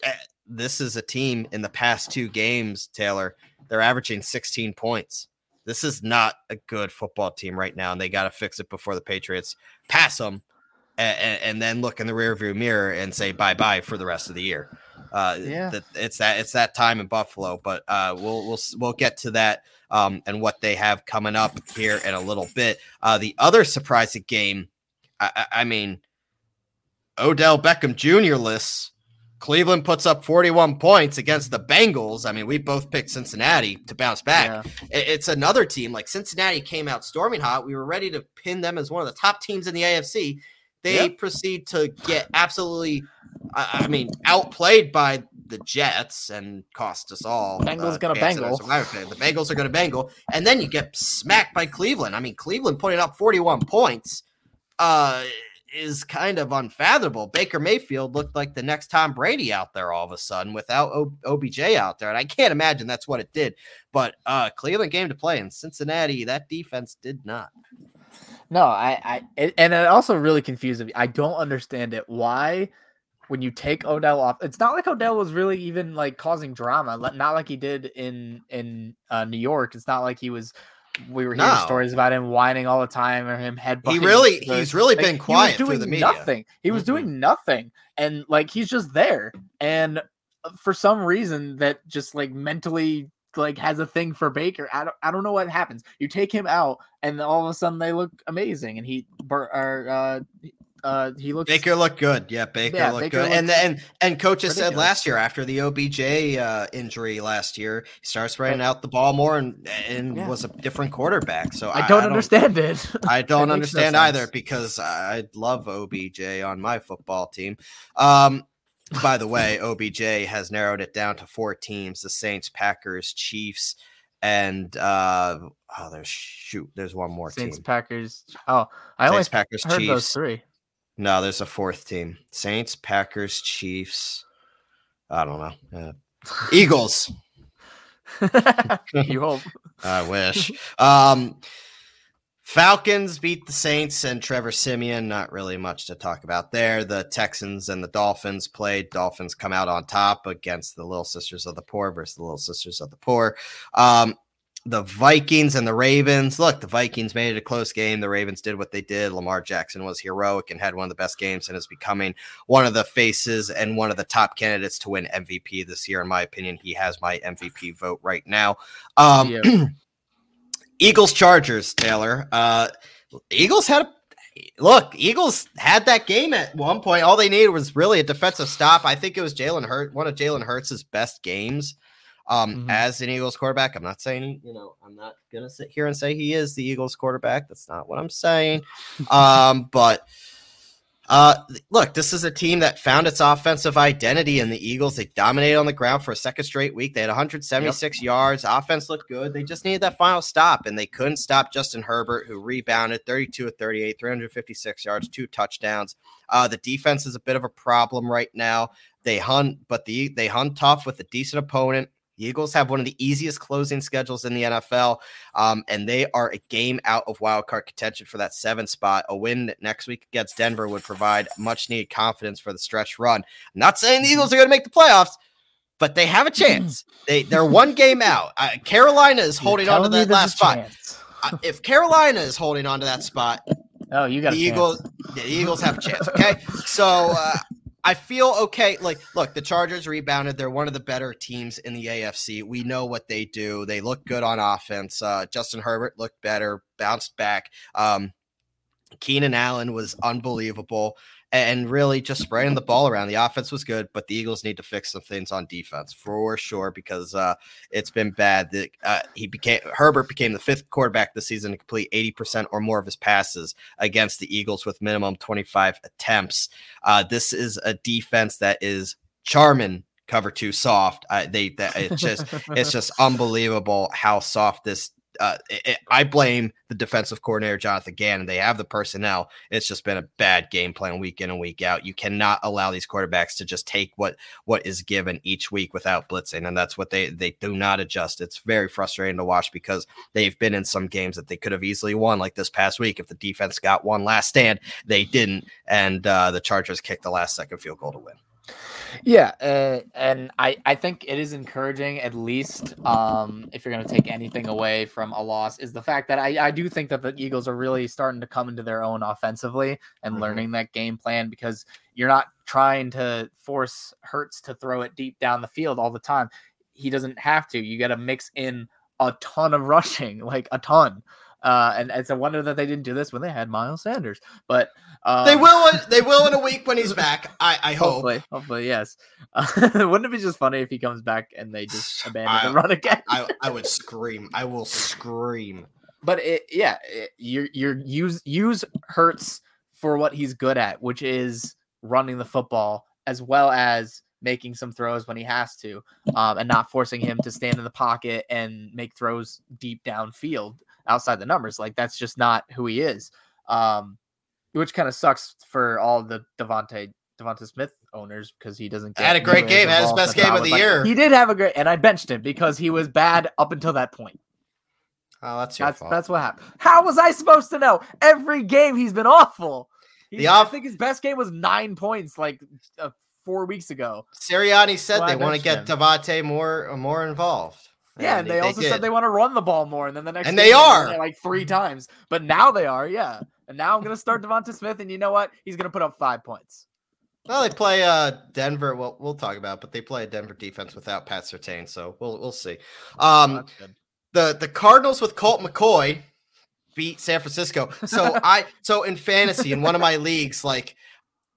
eh, this is a team in the past two games, Taylor, they're averaging 16 points. This is not a good football team right now, and they got to fix it before the Patriots pass them and, and, then look in the rearview mirror and say bye bye for the rest of the year. Uh, yeah, that, it's that it's that time in Buffalo, but uh, we'll we'll we'll get to that um, and what they have coming up here in a little bit. Uh, the other surprising game, I, I mean, Odell Beckham Jr. lists. Cleveland puts up 41 points against the Bengals. I mean, we both picked Cincinnati to bounce back. Yeah. It's another team like Cincinnati came out storming hot. We were ready to pin them as one of the top teams in the AFC. They yep. proceed to get absolutely, I, mean, outplayed by the Jets and cost us all. Bengals uh, gonna bangle. The Bengals are gonna bangle, and then you get smacked by Cleveland. I mean, Cleveland putting up 41 points uh, is kind of unfathomable. Baker Mayfield looked like the next Tom Brady out there all of a sudden without o- OBJ out there, and I can't imagine that's what it did. But uh, Cleveland game to play in Cincinnati, that defense did not. No, I, I, it, and it also really confused me. I don't understand it. Why, when you take Odell off, it's not like Odell was really even like causing drama. Not like he did in in uh, New York. It's not like he was. We were hearing no. stories about him whining all the time or him head. He really, he's really like, been quiet doing through the media. Nothing. He was mm-hmm. doing nothing, and like he's just there. And uh, for some reason, that just like mentally like has a thing for Baker. I don't I don't know what happens. You take him out, and all of a sudden they look amazing, and he or uh, uh, he looks Baker looked good. Yeah, Baker yeah, looked Baker good. And and and coaches said last year after the OBJ uh, injury last year, he started spreading out the ball more and and yeah. was a different quarterback. So I, I don't I understand don't, it. I don't understand <laughs> no either because I love OBJ on my football team. Um, by the way, OBJ has narrowed it down to four teams: the Saints, Packers, Chiefs, and uh oh, there's shoot, there's one more Saints, team. Packers. Oh, I Saints, Packers, heard Chiefs. those three. No, there's a fourth team: Saints, Packers, Chiefs. I don't know. Uh, Eagles. <laughs> you hope. <laughs> I wish. Um, Falcons beat the Saints and Trevor Siemian. Not really much to talk about there. The Texans and the Dolphins played. Dolphins come out on top against the Little Sisters of the Poor versus the Little Sisters of the Poor. Um, the Vikings and the Ravens. Look, the Vikings made it a close game. The Ravens did what they did. Lamar Jackson was heroic and had one of the best games and is becoming one of the faces and one of the top candidates to win MVP this year. In my opinion, he has my MVP vote right now. Um, yeah. <clears throat> Eagles Chargers, Taylor. Uh, Eagles had a look. Eagles had that game at one point. All they needed was really a defensive stop. I think it was Jalen Hurt, one of Jalen Hurts' best games um, mm-hmm. as an Eagles quarterback. I'm not saying you know I'm not gonna sit here and say he is the Eagles quarterback. That's not what I'm saying. <laughs> um, but Uh, look, this is a team that found its offensive identity in the Eagles. They dominated on the ground for a second straight week. They had 176 yep. yards. Offense looked good. They just needed that final stop, and they couldn't stop Justin Herbert, who rebounded 32 of 38, 356 yards, two touchdowns. Uh, the defense is a bit of a problem right now. They hunt, but the they hunt tough with a decent opponent. The Eagles have one of the easiest closing schedules in the NFL, um, and they are a game out of wild card contention for that seven spot. A win next week against Denver would provide much needed confidence for the stretch run. I'm not saying the Eagles are going to make the playoffs, but they have a chance. They they're one game out. Uh, Carolina is holding on to that last spot. Uh, if Carolina is holding on to that spot, <laughs> oh, you got the Eagles. The Eagles have a chance. Okay, so uh, I feel okay. Like, look, the Chargers rebounded. They're one of the better teams in the AFC. We know what they do. They look good on offense. Uh, Justin Herbert looked better, bounced back. Um, Keenan Allen was unbelievable and really just spreading the ball around. The offense was good, but the Eagles need to fix some things on defense for sure because uh, it's been bad. The, uh, he became Herbert became the fifth quarterback this season to complete eighty percent or more of his passes against the Eagles with minimum twenty five attempts. Uh, this is a defense that is charming cover two soft. they that, it's just it's just <laughs> unbelievable how soft this uh, it, I blame the defensive coordinator Jonathan Gannon. They have the personnel. It's just been a bad game plan week in and week out. You cannot allow these quarterbacks to just take what what is given each week without blitzing, and that's what they they do not adjust. It's very frustrating to watch because they've been in some games that they could have easily won, like this past week. If the defense got one last stand, they didn't, and uh, the Chargers kicked the last second field goal to win. Yeah, uh, and I I think it is encouraging at least um, if you're going to take anything away from a loss is the fact that I I do think that the Eagles are really starting to come into their own offensively and mm-hmm. learning that game plan because you're not trying to force Hurts to throw it deep down the field all the time. He doesn't have to. You got to mix in a ton of <laughs> rushing, like a ton. Uh, and it's a wonder that they didn't do this when they had Miles Sanders. But um, they will. They will in a week when he's <laughs> back. I, I hope. Hopefully, hopefully, yes. Uh, <laughs> wouldn't it be just funny if he comes back and they just <sighs> abandon I, the run again? I, I would scream. I will scream. But it, yeah, it, you're you're use use Hurts for what he's good at, which is running the football as well as making some throws when he has to, um, and not forcing him to stand in the pocket and make throws deep downfield outside the numbers. Like that's just not who he is. Um, which kind of sucks for all the Devonte DeVonta Smith owners because he doesn't. had a great game. Had his best game of the year. He did have a great, and I benched him because he was bad up until that point. Oh, that's your that's, fault. That's what happened. How was I supposed to know? Every game he's been awful. He, the off- I think his best game was nine points, like uh, four weeks ago. Sirianni said they want to get DeVonta more more involved. Yeah, and, they, they, also said they want to run the ball more, and then the next and they are like three times, but now they are, yeah. And now I'm gonna start DeVonta Smith, and you know what? He's gonna put up five points. Well, they play uh Denver. Well, we'll talk about, but they play a Denver defense without Pat Surtain, so we'll we'll see. Um, oh, the the Cardinals with Colt McCoy beat San Francisco. So <laughs> I so in fantasy in one of my leagues, like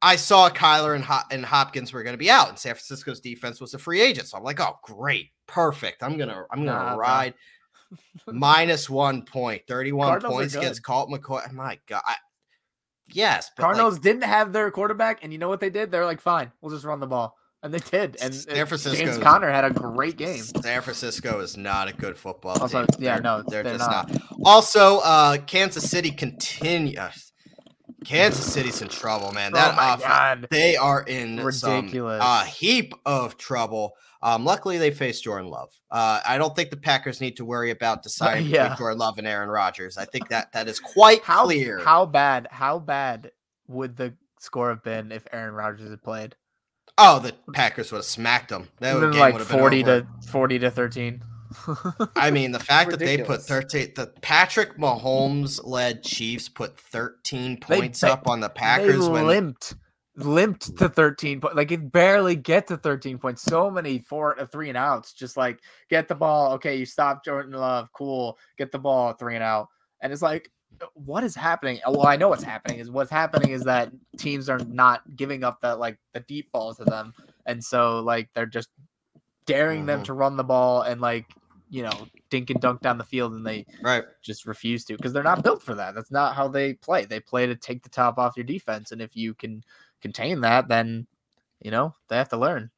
I saw Kyler and, Hop- and Hopkins were going to be out, and San Francisco's defense was a free agent. So I'm like, oh, great, perfect. I'm gonna I'm gonna nah, ride <laughs> minus one point, 31 Cardinals points against Colt McCoy. My God. I, yes. Cardinals like, didn't have their quarterback, and you know what they did? They're like, fine, we'll just run the ball. And they did. And San Francisco, James Conner had a great game. San Francisco is not a good football also, team. Yeah, they're, no, they're, they're just not. not. Also, uh, Kansas City continues Kansas City's in trouble, man. That oh offense, they are in ridiculous some, uh, heap of trouble. Um, luckily, they faced Jordan Love. Uh, I don't think the Packers need to worry about <laughs> deciding yeah. between Jordan Love and Aaron Rodgers. I think that that is quite how, clear. How bad? How bad would the score have been if Aaron Rodgers had played? Oh, the Packers would have smacked them. That would have been like forty to forty to thirteen. I <laughs> mean, the fact that they put 13, the Patrick Mahomes led Chiefs put 13 points they, up on the Packers. They when, limped, limped to 13 but like it barely get to 13 points. So many four, uh, three and outs. Just like get the ball. Okay, you stop Jordan Love. Cool. Get the ball, three and out. And it's like, what is happening? Well, I know what's happening is what's happening is that teams are not giving up that like the deep ball to them. And so like they're just daring mm-hmm. them to run the ball and like you know, dink and dunk down the field and they right. just refuse to because they're not built for that. That's not how they play. They play to take the top off your defense. And if you can contain that, then, you know, they have to learn.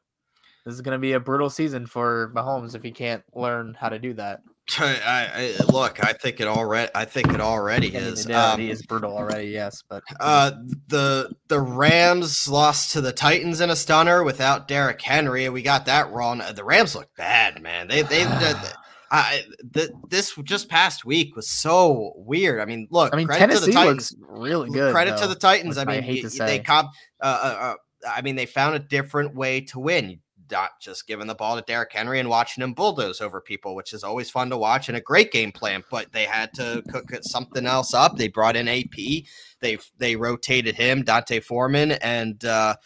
This is going to be a brutal season for Mahomes if he can't learn how to do that. <laughs> I, I, look, I think it already. I think it already is. it Um, is brutal already, yes, but uh, the the Rams lost to the Titans in a stunner without Derrick Henry, and we got that wrong. The Rams look bad, man. They they. <sighs> the, I, the, this just past week was so weird. I mean, look, I mean, credit to Tennessee the Titans. looks really good. credit to the Titans. I mean, I hate to they say. comp, uh, uh, uh, I mean, they found a different way to win. Not just giving the ball to Derrick Henry and watching him bulldoze over people, which is always fun to watch and a great game plan. But they had to cook something else up. They brought in AP. They they rotated him, D'Onta Foreman, and uh,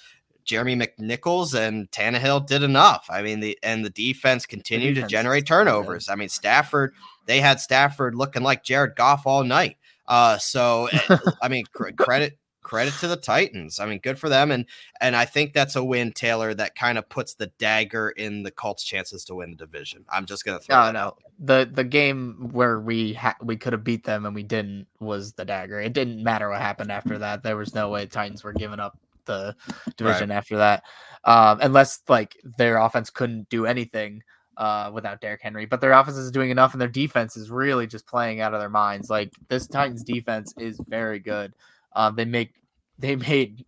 Jeremy McNichols and Tannehill did enough. I mean, the and the defense continued defense to generate turnovers. I mean, Stafford. They had Stafford looking like Jared Goff all night. Uh, so eh, <laughs> I mean, cr- credit credit to the Titans. I mean, good for them, and and I think that's a win, Taylor, that kind of puts the dagger in the Colts' chances to win the division. I'm just gonna throw No, no. out. The the game where we ha- we could have beat them and we didn't was the dagger. It didn't matter what happened after that. There was no way Titans were giving up the division after that, um, unless like their offense couldn't do anything uh, without Derrick Henry. But their offense is doing enough, and their defense is really just playing out of their minds. Like this Titans defense is very good. Um, they make they made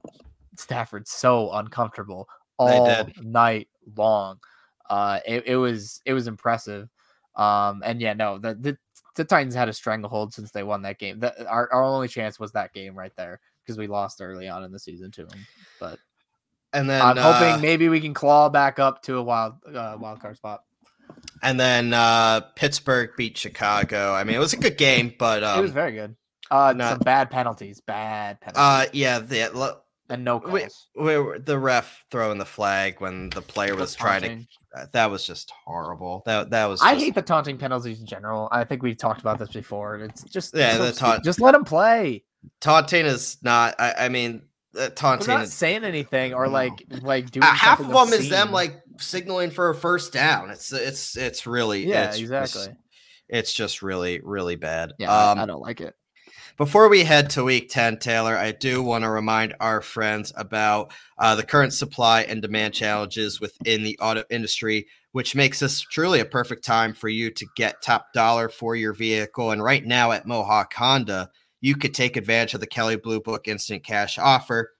Stafford so uncomfortable all night long. Uh, it, it was it was impressive. Um, and yeah, no, the, the the Titans had a stranglehold since they won that game. The, our our only chance was that game right there because we lost early on in the season to them. But And then I'm uh, hoping maybe we can claw back up to a wild uh, wild card spot. and then uh, Pittsburgh beat Chicago. I mean, it was a good game, but it was um, very good. Uh, not- some bad penalties, bad penalties, uh, yeah, the lo- and no calls. wait, wait, the ref throwing the flag when the player The was trying to. taunting. That was just horrible. That that was. I hate the taunting penalties in general. I think we've talked about this before. It's just Yeah, so the taunt- just let them play. Taunting is not. I, I mean, uh, not saying anything or like like doing uh, half of them is them like signaling for a first down. It's it's it's really yeah it's, exactly It's, it's just really really bad. yeah I- Um, I don't like it Before we head to week 10, Taylor, I do want to remind our friends about uh, the current supply and demand challenges within the auto industry, which makes this truly a perfect time for you to get top dollar for your vehicle. And right now at Mohawk Honda, you could take advantage of the Kelley Blue Book instant cash offer.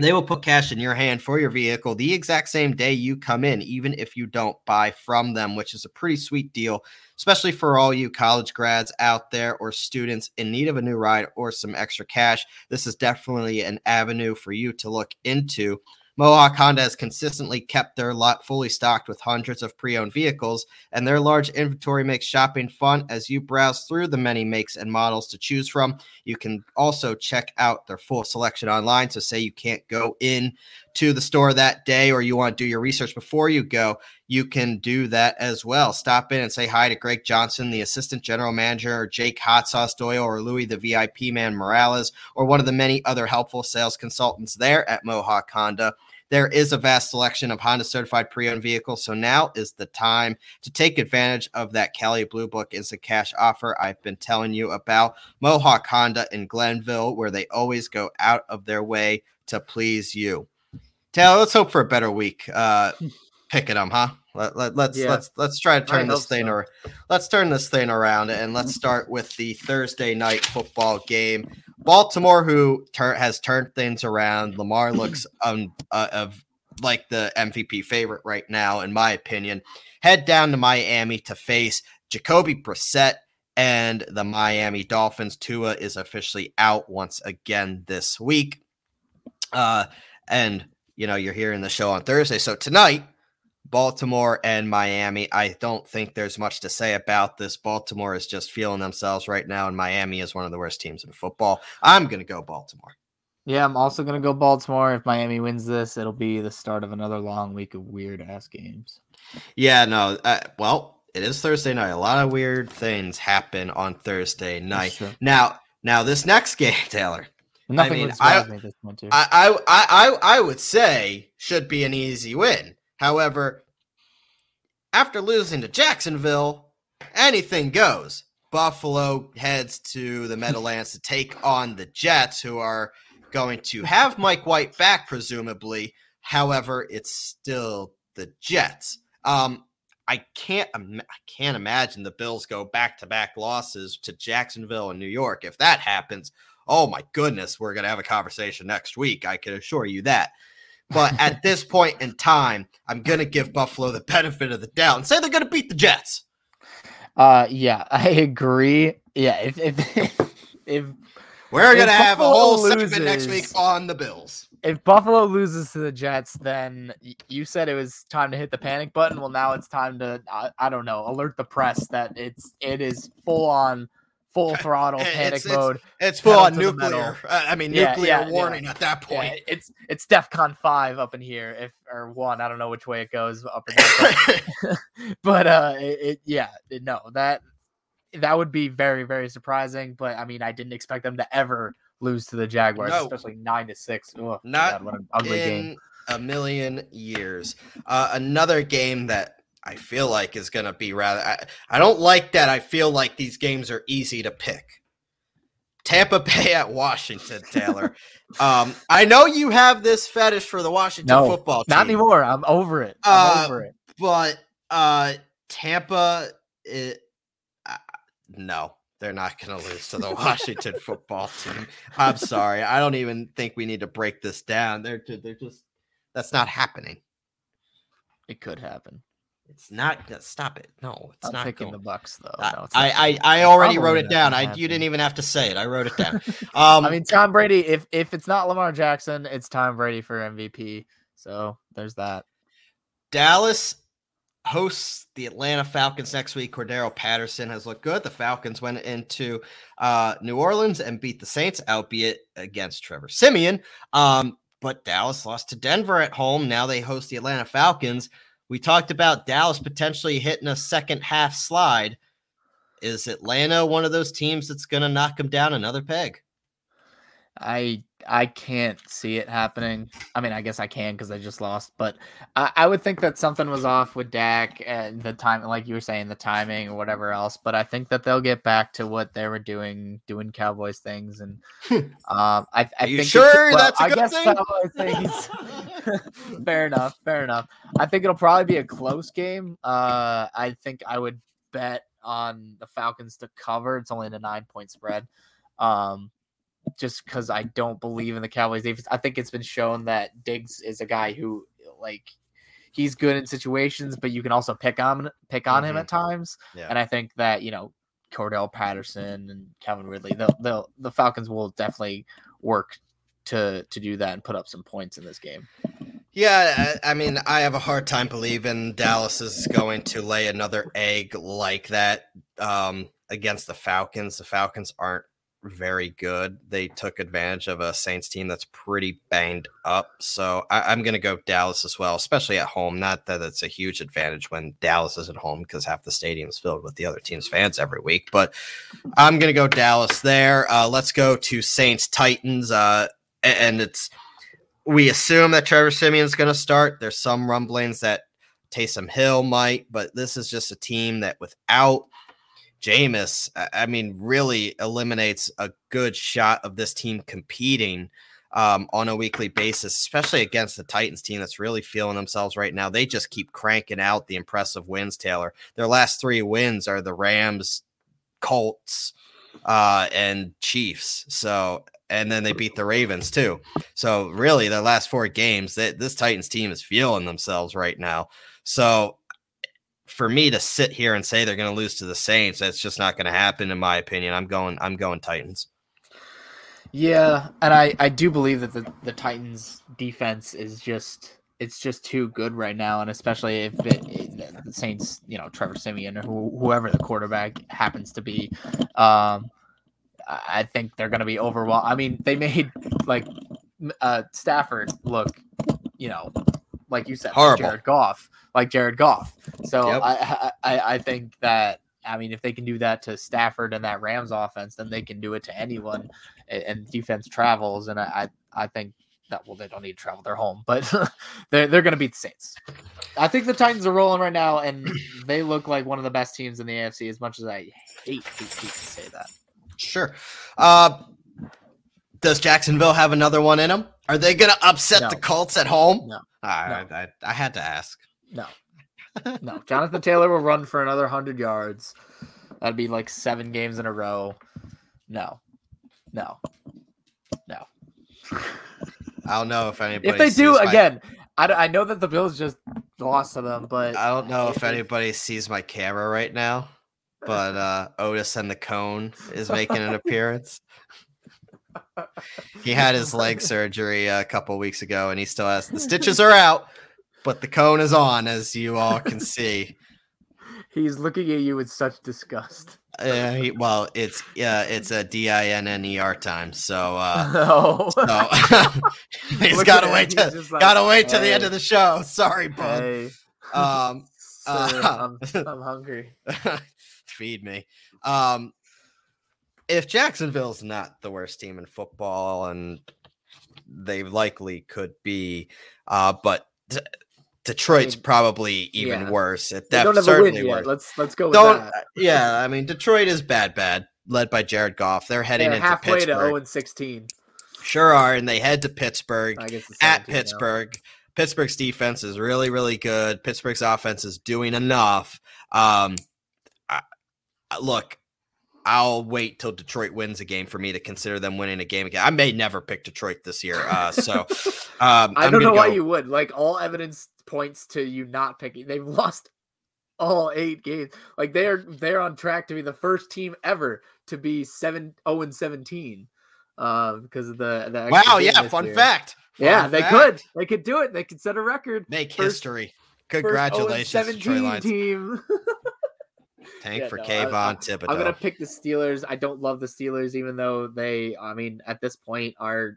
They will put cash in your hand for your vehicle the exact same day you come in, even if you don't buy from them, which is a pretty sweet deal especially for all you college grads out there or students in need of a new ride or some extra cash. This is definitely an avenue for you to look into. Mohawk Honda has consistently kept their lot fully stocked with hundreds of pre owned vehicles, and their large inventory makes shopping fun as you browse through the many makes and models to choose from. You can also check out their full selection online. So, say you can't go in to the store that day or you want to do your research before you go, you can do that as well. Stop in and say hi to Greg Johnson, the assistant general manager, or Jake Hot Sauce Doyle, or Louis, the VIP man Morales, or one of the many other helpful sales consultants there at Mohawk Honda. There is a vast selection of Honda certified pre owned vehicles, so now is the time to take advantage of that Kelley Blue Book instant cash offer I've been telling you about. Mohawk Honda in Glenville, where they always go out of their way to please you. Taylor, let's hope for a better week. Uh, <laughs> picking them, huh? Let, let, let's Yeah. let's let's try to I turn this thing so. or let's turn this thing around and let's start with the Thursday night football game. Baltimore, who tur- has turned things around. Lamar looks <clears throat> um, uh, of like the MVP favorite right now, in my opinion. Head down to Miami to face Jacoby Brissett and the Miami Dolphins. Tua is officially out once again this week. Uh, and you know, you're hearing the show on Thursday. So tonight, Baltimore and Miami. I don't think there's much to say about this. Baltimore is just feeling themselves right now, and Miami is one of the worst teams in football. I'm going to go Baltimore. yeah i'm also gonna go baltimore if miami wins this it'll be the start of another long week of weird ass games Yeah, no. Uh, well, it is Thursday night. A lot of weird things happen on Thursday night. Now, now this next game, <laughs> Taylor. nothing mean, would surprise I- me this point too I, I I I I would say should be an easy win. However, after losing to Jacksonville, anything goes. Buffalo heads to the Meadowlands to take on the Jets, who are going to have Mike White back, presumably. However, it's still the Jets. Um, I can't I can't imagine the Bills go back to back losses to Jacksonville and New York. If that happens, oh my goodness, we're gonna have a conversation next week. I can assure you that. But at this point in time, I'm gonna give Buffalo the benefit of the doubt and say they're gonna beat the Jets. Uh, yeah, <laughs> I agree. Yeah, if if if, <laughs> if we're gonna have a whole loses, segment next week on the Bills if Buffalo loses to the Jets, then you said it was time to hit the panic button. Well, now it's time to I, I don't know alert the press that it's it is full on full <laughs> throttle panic it's, mode. It's, it's full on nuclear. I mean, yeah, nuclear yeah, warning yeah. at that point. It's it's DefCon five up in here, if or one. I don't know which way it goes up <laughs> but uh, it, it yeah, no that that would be very very surprising. But I mean, I didn't expect them to ever lose to the Jaguars, no. especially nine to six. Oh, Not God, what an ugly in game. a million years. Uh, another game that I feel like is going to be rather. I, I don't like that. I feel like these games are easy to pick. Tampa <laughs> Bay at Washington, Taylor. um, I know you have this fetish for the Washington no, football team. Not anymore. I'm over it. I'm uh, over it. But uh, Tampa, it, uh, no, they're not going to lose to the Washington <laughs> football team. I'm sorry. I don't even think we need to break this down. They're they're just that's not happening. It could happen. It's not. Stop it. No, it's I'm not. picking going. the Bucks though. No, I, I I already wrote it down. I you didn't even have to say it. I wrote it down. <laughs> Um, I mean, Tom Brady. If if it's not Lamar Jackson, it's Tom Brady for MVP. So there's that. Dallas hosts the Atlanta Falcons next week. Cordarrelle Patterson has looked good. The Falcons went into uh, New Orleans and beat the Saints, albeit against Trevor Siemian. Um, but Dallas lost to Denver at home. Now they host the Atlanta Falcons. We talked about Dallas potentially hitting a second half slide. Is Atlanta one of those teams that's going to knock them down another peg? I I can't see it happening. I mean, I guess I can because I just lost, but I, I, would think that something was off with Dak and the time, like you were saying, the timing or whatever else. But I think that they'll get back to what they were doing, doing Cowboys things, and <laughs> um, I, I think sure well, that's a I good guess thing? Cowboys things. <laughs> fair enough, fair enough. I think it'll probably be a close game. Uh, I think I would bet on the Falcons to cover. It's only a nine point spread. Um, just because I don't believe in the Cowboys defense. I think it's been shown that Diggs is a guy who like he's good in situations, but you can also pick on pick on mm-hmm. him at times. Yeah. And I think that you know Cordell Patterson and Calvin Ridley, they'll, they'll the Falcons will definitely work to to do that and put up some points in this game. Yeah, I, I mean, I have a hard time believing Dallas is going to lay another egg like that um, against the Falcons. The Falcons aren't very good. They took advantage of a Saints team that's pretty banged up. So I, am going to go Dallas as well, especially at home. Not that it's a huge advantage when Dallas is at home because half the stadium is filled with the other team's fans every week. But I'm going to go Dallas there. Uh, let's go to Saints Titans. Uh, and it's we assume that Trevor Siemian's going to start. There's some rumblings that Taysom Hill might, but this is just a team that without Jameis, I mean, really eliminates a good shot of this team competing um, on a weekly basis, especially against the Titans team that's really feeling themselves right now. They just keep cranking out the impressive wins, Taylor. Their last three wins are the Rams, Colts, uh, and Chiefs. So, and then they beat the Ravens too. So, really, their last four games, that this Titans team is feeling themselves right now. So, for me to sit here and say they're going to lose to the Saints, that's just not going to happen, in my opinion. I'm going, I'm going Titans. Yeah, and I, I do believe that the, the Titans defense is just it's just too good right now, and especially if it, it, the Saints, you know, Trevor Siemian or who, whoever the quarterback happens to be, um, I think they're going to be overwhelmed. I mean, they made like uh, Stafford look, you know, like you said, Horrible. Jared Goff, like Jared Goff. So yep. I, I I think that I mean if they can do that to Stafford and that Rams offense, then they can do it to anyone. And, defense travels, and I I think that well, they don't need to travel. They're home, but <laughs> they're they're going to beat the Saints. I think the Titans are rolling right now, and <clears throat> they look like one of the best teams in the AFC. As much as I hate, hate, hate to say that. Sure. Uh, does Jacksonville have another one in them? Are they going to upset No. the Colts at home? No. I, I, I had to ask. No, <laughs> no. Jonathan Taylor will run for another hundred yards. That'd be like seven games in a row. No, no, no. I don't know if anybody. If they do my- again, I, I know that the Bills just lost to them, but I don't know if if- anybody sees my camera right now, but uh, Otis and the Cone is making an <laughs> appearance. He had his leg <laughs> surgery a couple weeks ago, and he still has the stitches are out, but the cone is on, as you all can <laughs> see. he's looking at you with such disgust. Uh, he, well, it's yeah, it's a D I N N E R time, so uh, no, <laughs> so he's got to wait to like, gotta wait to the end of the show. Sorry, bud. Hey, Um, sir, uh, I'm, I'm hungry. feed me. Um, if Jacksonville's not the worst team in football, and they likely could be, uh, but D- Detroit's probably even yeah. worse. It def- don't have a win certainly worse. Let's let's go Don't. that. Yeah, I mean Detroit is bad, bad. Led by Jared Goff. They're heading They're into halfway to Pittsburgh. 0 and 16. Sure are, and they head to Pittsburgh at 17 now. Pittsburgh. Pittsburgh's defense is really, really good. Pittsburgh's offense is doing enough. Um, I- look, I'll wait till Detroit wins a game for me to consider them winning a game again. I may never pick Detroit this year, uh, so <laughs> um, I don't know gonna why you would. Like all evidence points to you not picking. They've <laughs> lost all eight games. Like they're they're on track to be the first team ever to be seven zero and seventeen. Um, because of the, the Wow, yeah, fun year. fact. Yeah, Fun they could. They could do it. They could set a record. make First- history. Congratulations, 0 to and Trey 17 team. <laughs> Tank Yeah, for no, I- Kayvon I- Thibodeaux. I'm gonna pick the Steelers. I don't love the Steelers, even though they, I mean, at this point are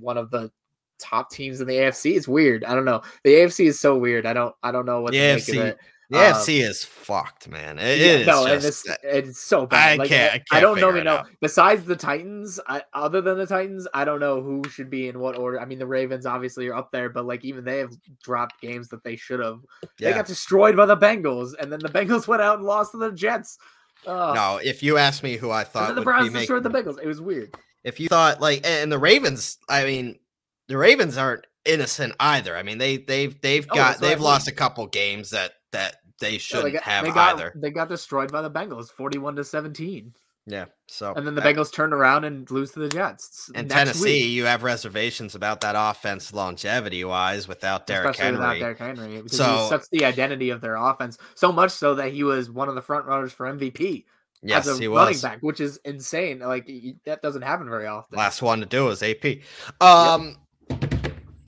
one of the top teams in the AFC. It's weird. I don't know. The AFC is so weird. I don't, I don't know what The to make AFC of it. The um, AFC is fucked, man. It Yeah, is no, and it's it's so bad. I Like, can't- I I, can't don't know. know. Besides the Titans, I, other than the Titans, I don't know who should be in what order. I mean, the Ravens obviously are up there, but like even they have dropped games that they should have. They got destroyed by the Bengals, and then the Bengals <laughs> went out and lost to the Jets. Uh, No, if you ask me who I thought the Browns destroyed making, the Bengals. It was weird. if you thought like and the Ravens, I mean, the Ravens aren't innocent either. I mean, they they've they've Oh, got I they've mean. lost a couple games that that they shouldn't they got, have they got, either. They got destroyed by the Bengals, forty-one to seventeen, Yeah. So and then the that- Bengals turned around and lose to the Jets. in next Tennessee, week, you have reservations about that offense longevity wise without Derrick especially without Derrick Henry, because he sucks the identity of their offense so much so that he was one of the front runners for MVP yes, as a he running back, which is insane. Like that doesn't happen very often. Last one to do was AP. Um,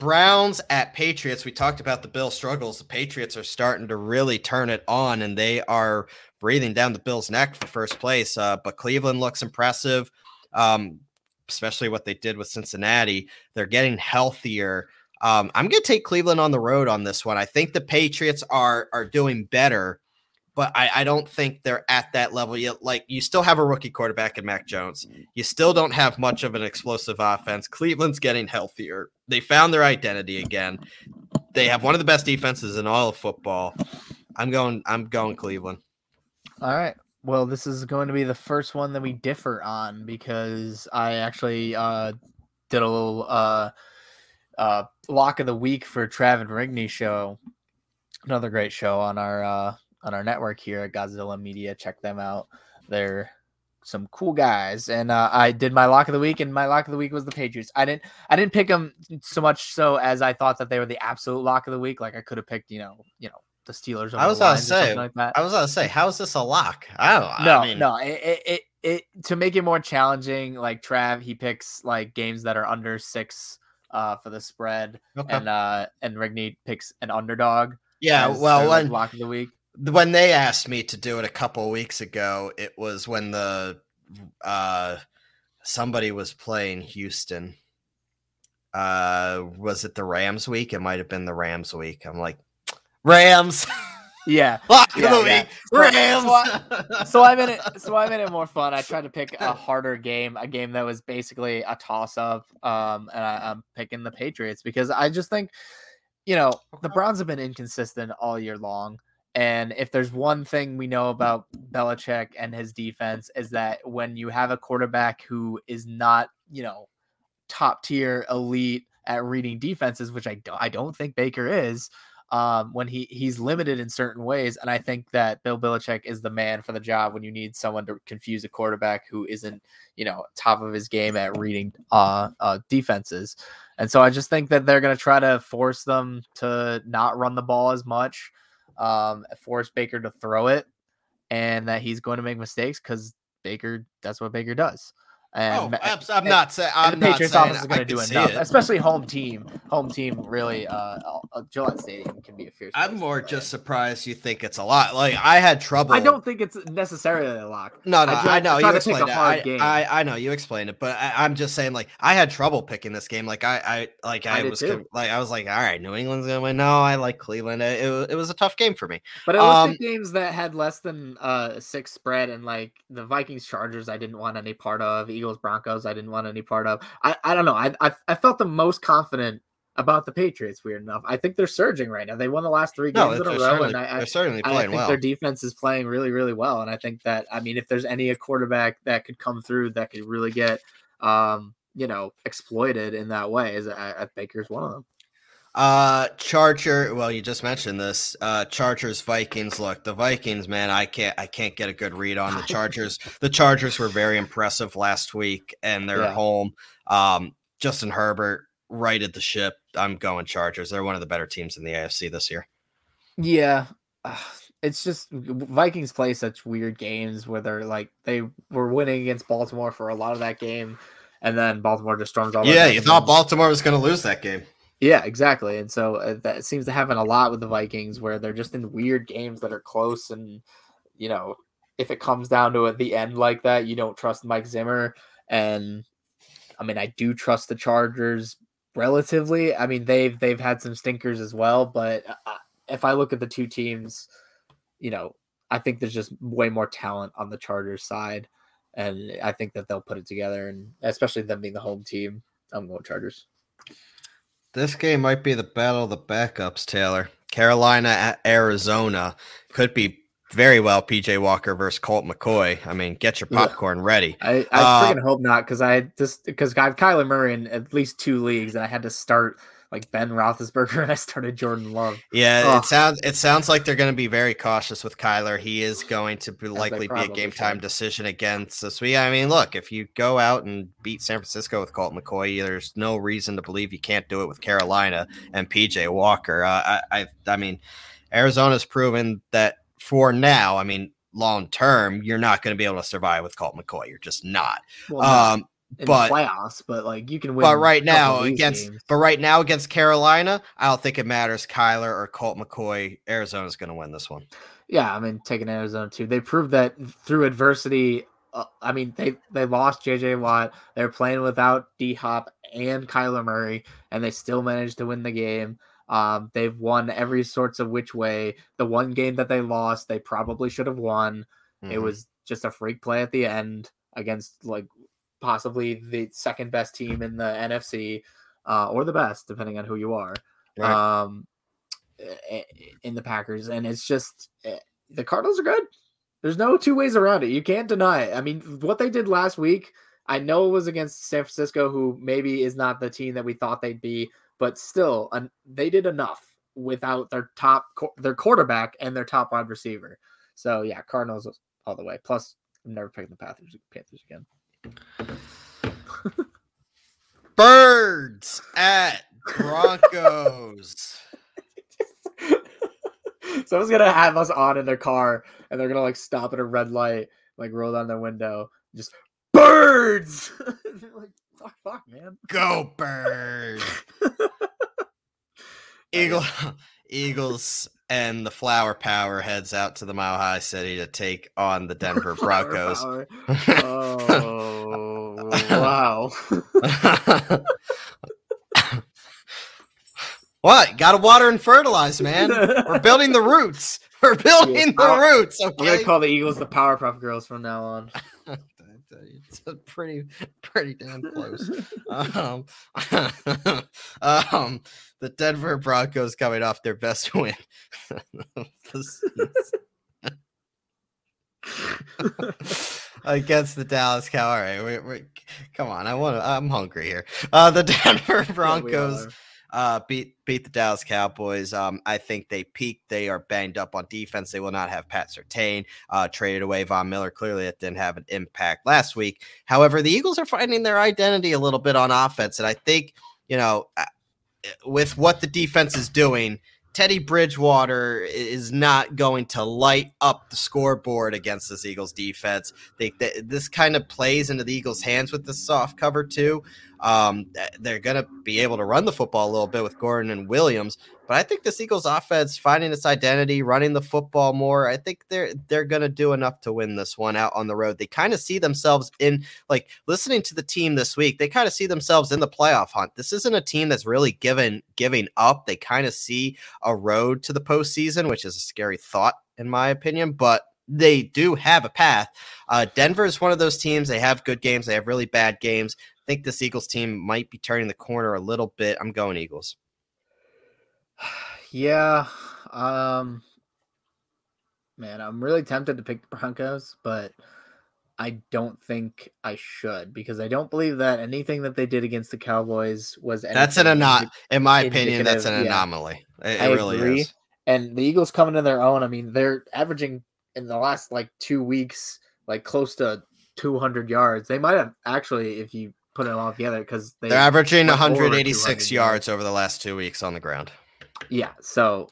Browns at Patriots. We talked about the Bill struggles. The Patriots are starting to really turn it on, and they are breathing down the Bills' neck for first place. Uh, but Cleveland looks impressive, um, especially what they did with Cincinnati. They're getting healthier. Um, I'm going to take Cleveland on the road on this one. I think the Patriots are are doing better, but I, I don't think they're at that level yet. Like you still have a rookie quarterback in Mac Jones. You still don't have much of an explosive offense. Cleveland's getting healthier. They found their identity again. They have one of the best defenses in all of football. I'm going. I'm going Cleveland. All right. Well, this is going to be the first one that we differ on because I actually uh, did a little uh, uh, lock of the week for Trav and Rigney show. Another great show on our uh, on our network here at Godzilla Media. Check them out. They're some cool guys, and uh, I did my lock of the week, and my lock of the week was the Patriots. I didn't I didn't pick them so much so as I thought that they were the absolute lock of the week. Like I could have picked, you know, you know the Steelers. I was gonna Lions or something say, like. I was gonna say, how is this a lock? I don't. No, I mean, no. It, it, it, it to make it more challenging. Like Trav, he picks like games that are under six uh for the spread, okay. and uh and Rigney picks an underdog. yeah. Well, their, like, lock of the week. When they asked me to do it a couple weeks ago, it was when the uh somebody was playing Houston. Uh was it the Rams week? It might have been the Rams week. I'm like, Rams. <laughs> Yeah. Lock Yeah, of the yeah. week, So- Rams. <laughs> so I made it. So I made it more fun. I tried to pick a harder game, a game that was basically a toss up. Um, and I, I'm picking the Patriots because I just think, you know, the Browns have been inconsistent all year long. And if there's one thing we know about Belichick and his defense is that when you have a quarterback who is not, you know, top tier elite at reading defenses, which I don't, I don't think Baker is, um, when he he's limited in certain ways, and I think that Bill Belichick is the man for the job when you need someone to confuse a quarterback who isn't, you know, top of his game at reading uh, uh defenses. And so I just think that they're going to try to force them to not run the ball as much, um, force Baker to throw it, and that he's going to make mistakes because Baker, that's what Baker does. And Oh, abs- I'm and- not saying I'm the not Patriots saying offense is going to do enough, it. especially home team. Home team really, uh, uh, Gillette Stadium can be a fierce. I'm more play just surprised you think it's a lot. Like I had trouble. I don't think it's necessarily a lock. No, no, I I, tried- know tried you to explained it. I. I, I know you explained it, but I, I'm just saying, like, I had trouble picking this game. Like, I, I like, I I, was con- like, I was like, all right, New England's gonna win. No, I like Cleveland. It, it, was- it was a tough game for me. But I looked Um, at games that had less than uh six spread, and like the Vikings Chargers, I didn't want any part of. Eagles Broncos, I didn't want any part of. I, I don't know. I, I I felt the most confident about the Patriots. Weird enough, I think they're surging right now. They won the last three No, games in a row, certainly, and I, certainly I think well. their defense is playing really, really well. And I think that I mean, if there's any a quarterback that could come through that could really get um you know exploited in that way, is I, I Baker's one of them. Uh, Charger. Well, you just mentioned this. Uh, Chargers Vikings. Look, the Vikings, man. I can't. I can't get a good read on the <laughs> Chargers. the Chargers were very impressive last week, and they're Yeah. at home. Um, Justin Herbert righted the ship. I'm going Chargers. They're one of the better teams in the AFC this year. Yeah. It's just Vikings play such weird games where they're like they were winning against Baltimore for a lot of that game, and then Baltimore just storms all. Yeah, you thought Baltimore was going to lose that game. Yeah, exactly. And so uh, that seems to happen a lot with the Vikings, where they're just in weird games that are close, and you know, if it comes down to at the end like that, you don't trust Mike Zimmer. And I mean, I do trust the Chargers relatively. I mean, they've they've had some stinkers as well, but uh, if I look at the two teams, you know, I think there's just way more talent on the Chargers side, and I think that they'll put it together, and especially them being the home team, I'm going Chargers. This game might be the battle of the backups, Taylor. Carolina at Arizona could be very well PJ Walker versus Colt McCoy. I mean, get your popcorn ready. I, I Uh, freaking hope not because I just because I have Kyler Murray in at least two leagues and I had to start like Ben Roethlisberger <laughs> and I started Jordan Love. Yeah, it sounds it sounds like they're going to be very cautious with Kyler. He is going to be, likely be a game time decision against this week. I mean, look, if you go out and beat San Francisco with Colt McCoy, there's no reason to believe you can't do it with Carolina and PJ Walker. Uh, I, I I mean, Arizona's proven that for now. I mean, long term, you're not going to be able to survive with Colt McCoy. You're just not. Well, not Um, in but- the playoffs, but like you can win. but right now against games. but right now against Carolina, I don't think it matters. Kyler or Colt McCoy, Arizona's going to win this one. yeah, I mean taking Arizona too. They proved that through adversity. Uh, I mean they they lost JJ Watt. They're playing without D Hop and Kyler Murray, and they still managed to win the game. Um, they've won every sorts of which way. The one game that they lost, they probably should have won. It Mhm. was just a freak play at the end against like possibly the second best team in the NFC, uh, or the best, depending on who you are. Right. Um, eh, in the Packers, and it's just eh, the Cardinals are good. There's no two ways around it. You can't deny it. I mean, what they did last week, I know it was against San Francisco, who maybe is not the team that we thought they'd be, but still, they did enough without their top, their quarterback and their top wide receiver. So yeah, Cardinals all the way. Plus, I'm never picking the Panthers, Panthers again. <laughs> Birds at Broncos. <laughs> Someone's gonna have us on in their car, and they're gonna like stop at a red light, like roll down their window, just birds. <laughs> They're like, fuck, fuck, man. Go birds. Eagle, Eagles and the Flower Power heads out to the Mile High City to take on the <laughs> Denver Broncos. <laughs> Oh wow. <laughs> What? Got to water and fertilize, man. We're building the roots. We're building Yeah, the roots. I'm gonna call the Eagles the Powerpuff Girls from now on. It's pretty, <laughs> pretty damn close. <laughs> um, <laughs> um, the Denver Broncos coming off their best win. Against the Dallas Cow. All right, we we come on. I want to. I'm hungry here. Uh, the Denver Broncos uh, beat beat the Dallas Cowboys. Um, I think they peaked. They are banged up on defense. They will not have Pat Surtain. Uh, traded away Von Miller. Clearly, it didn't have an impact last week. However, the Eagles are finding their identity a little bit on offense, and I think you know, uh, with what the defense is doing. Teddy Bridgewater is not going to light up the scoreboard against this Eagles defense. They, they, this kind of plays into the Eagles' hands with the soft cover too. Um, they're going to be able to run the football a little bit with Gordon and Williams, but I think this Eagles offense finding its identity, running the football more. I think they're they're going to do enough to win this one out on the road. They kind of see themselves in like listening to the team this week. They kind of see themselves in the playoff hunt. This isn't a team that's really given giving up. They kind of see a road to the postseason, which is a scary thought in my opinion, but they do have a path. Uh, Denver is one of those teams. They have good games. They have really bad games. I think this Eagles team might be turning the corner a little bit. I'm going Eagles. <sighs> Yeah. Um man, I'm really tempted to pick the Broncos, but I don't think I should because I don't believe that anything that they did against the Cowboys was That's an anon- in my opinion, that's an indicative- yeah. anomaly. It, I really agree. is. And the Eagles coming to their own. I mean, they're averaging in the last like two weeks, like close to 200 yards. They might have actually, if you put it all together, because they They're averaging 186 yards over the last two weeks on the ground. Yeah. So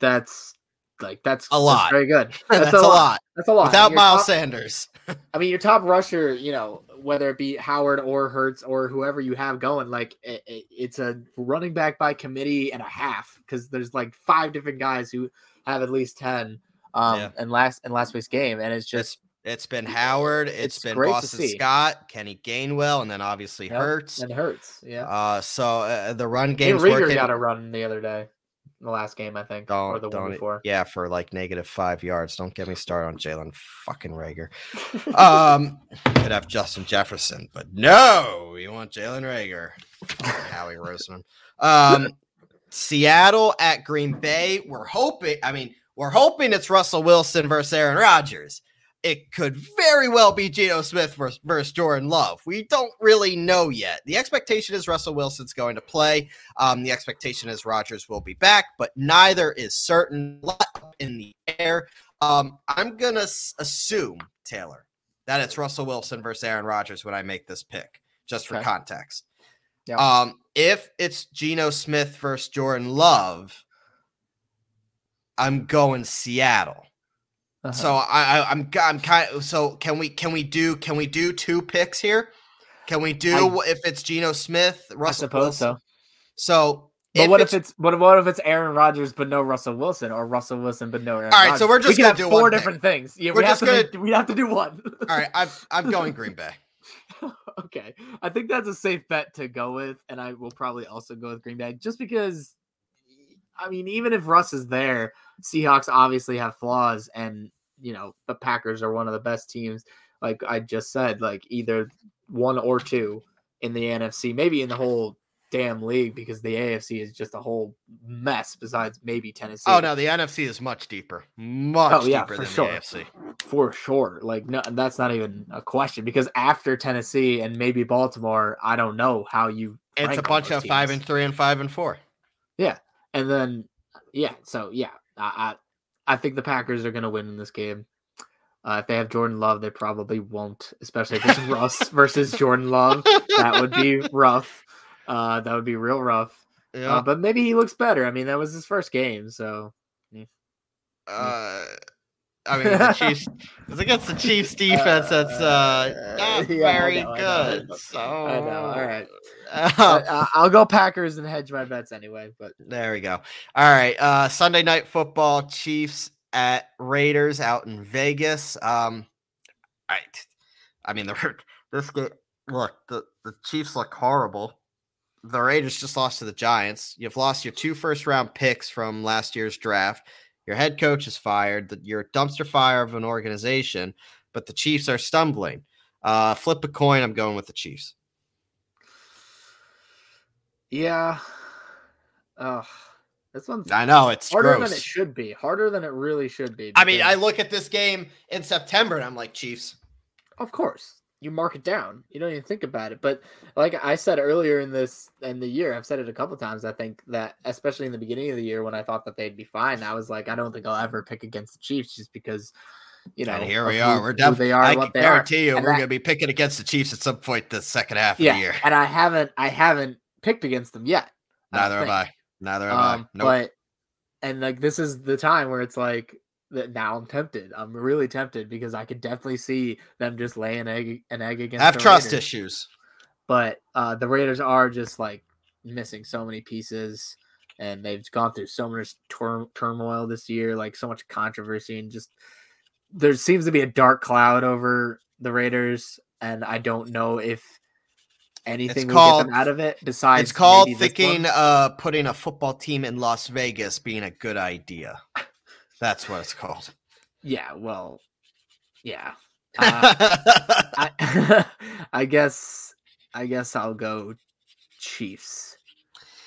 that's like that's A that's lot. very good. <laughs> That's, a lot. That's a lot. Without Miles top- Sanders. <laughs> I mean, your top rusher, you know, whether it be Howard or Hurts or whoever you have going, like it, it- it's a running back by committee and a half because there's like five different guys who have at least ten um Yeah. in last in last week's game, and it's just It's been Howard. It's it's been Boston. Scott, Kenny Gainwell, and then obviously Yep, Hurts. and Hurts. Yeah, Uh, so uh, the run game. Reagor working. got a run the other day, the last game I think, or Don't the one before. yeah for like negative five yards. Don't get me started on Jalen fucking Reagor. <laughs> Um, could have Justin Jefferson, but no, you want Jalen Reagor. Howie Roseman. Um, Seattle at Green Bay. We're hoping. I mean, we're hoping it's Russell Wilson versus Aaron Rodgers. It could very well be Geno Smith versus, versus Jordan Love. We don't really know yet. The expectation is Russell Wilson's going to play. Um, the expectation is Rodgers will be back, but neither is certain. Lot in the air. Um, I'm gonna s- assume Taylor that it's Russell Wilson versus Aaron Rodgers when I make this pick, just for Okay. context. Yeah. Um, if it's Geno Smith versus Jordan Love, I'm going Seattle. Uh-huh. So I, I I'm I'm kind of so can we can we do can we do two picks here? Can we do if it's Geno Smith, I Russell suppose Wilson? so. So But if what if it's but what if it's Aaron Rodgers but no Russell Wilson or Russell Wilson but no Aaron? All right, so we're we just can gonna have do four different things. Yeah, We're we have just to make, we have to do one. all right, I'm I'm going Green Bay. <laughs> okay, I think that's a safe bet to go with, and I will probably also go with Green Bay just because. I mean, even if Russ is there, Seahawks obviously have flaws, and you know the Packers are one of the best teams. Like I just said, like either one or two in the NFC, maybe in the whole damn league, because the AFC is just a whole mess. Besides maybe Tennessee. Oh no, the NFC is much deeper, much Oh, yeah, deeper for than sure. the AFC. for sure. Like no, that's not even a question because after Tennessee and maybe Baltimore, I don't know how you. It's a bunch of five and three and five and four. And then yeah, so yeah, I I, I think the Packers are going to win in this game. Uh, if they have Jordan Love, they probably won't, especially if it's <laughs> Russ versus Jordan Love. That would be <laughs> rough. Uh, that would be real rough. Yeah. Uh, but maybe he looks better. I mean, that was his first game, so Uh, I mean, the Chiefs. It's against the Chiefs defense that's uh, not yeah, very know, I know, I good. So I know. All right. <laughs> Uh, uh, I'll go Packers and hedge my bets anyway. But there we go. All right. Uh, Sunday night football. Chiefs at Raiders out in Vegas. Um, right. I mean, the this game. Look, the the Chiefs look horrible. the Raiders just lost to the Giants. You've lost your two first round picks from last year's draft. Your head coach is fired. That You're a dumpster fire of an organization, but the Chiefs are stumbling. Uh, flip a coin. I'm going with the Chiefs. Yeah. Ugh. This one's I know it's harder gross. than it should be. Harder than it really should be. I mean, I look at this game in September and I'm like, Chiefs. Of course. You mark it down. You don't even think about it. But like I said earlier in this in the year, I've said it a couple times. I think that especially in the beginning of the year when I thought that they'd be fine, I was like, I don't think I'll ever pick against the Chiefs just because you know and here we who- are. We're definitely. they are, I what guarantee you, And we're to be picking against the Chiefs at some point the second half of the year. and I haven't I haven't picked against them yet. I Neither have. I. Neither have Um, I. Nope. But and like this is the time where it's like that now I'm tempted. I'm really tempted because I could definitely see them just laying an egg an egg against I have trust Raiders. issues. But uh the Raiders are just like missing so many pieces and they've gone through so much tur- turmoil this year, like so much controversy and just there seems to be a dark cloud over the Raiders and I don't know if anything will get called- them out of it besides It's called thinking uh putting a football team in Las Vegas being a good idea. That's what it's called. Yeah, well, yeah. <laughs> Uh, I, <laughs> I guess I guess I'll go Chiefs,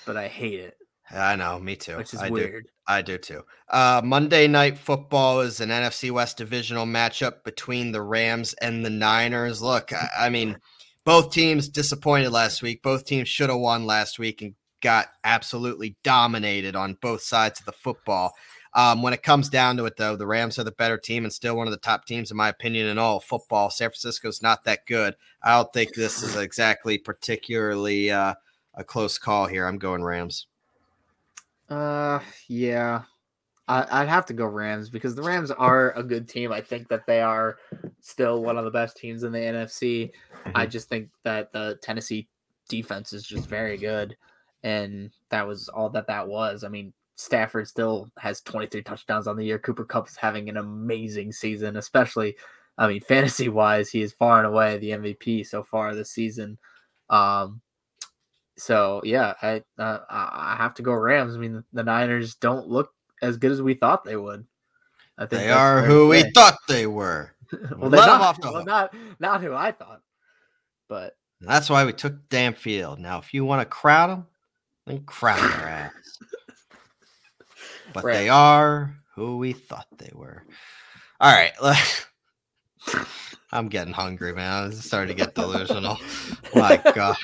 but I hate it, I know, me too. which is I do. weird. I do too. Uh, Monday Night Football is an NFC West divisional matchup between the Rams and the Niners. Look, I, I mean, both teams disappointed last week. Both teams should have won last week and got absolutely dominated on both sides of the football. Um, when it comes down to it, though, the Rams are the better team and still one of the top teams, in my opinion, in all of football. San Francisco's not that good. I don't think this is exactly particularly uh, a close call here. I'm going Rams. Uh, yeah, I, I'd have to go Rams because the Rams are a good team. I think that they are still one of the best teams in the NFC. I just think that the Tennessee defense is just very good, and that was all that that was. I mean, Stafford still has 23 touchdowns on the year. Cooper Kupp is having an amazing season, especially, I mean, <laughs> fantasy wise, he is far and away the MVP so far this season. Um, so yeah, I uh, I have to go Rams. I mean, the Niners don't look as good as we thought they would. I think They are who we thought they were. <laughs> well, Let they're not, off the well, hook. not not who I thought, but That's why we took damn field. Now, if you want to crowd them, then crowd their <laughs> ass. But they are who we thought they were. All right. <laughs> I'm getting hungry, man. I'm starting to get delusional. My <laughs> God.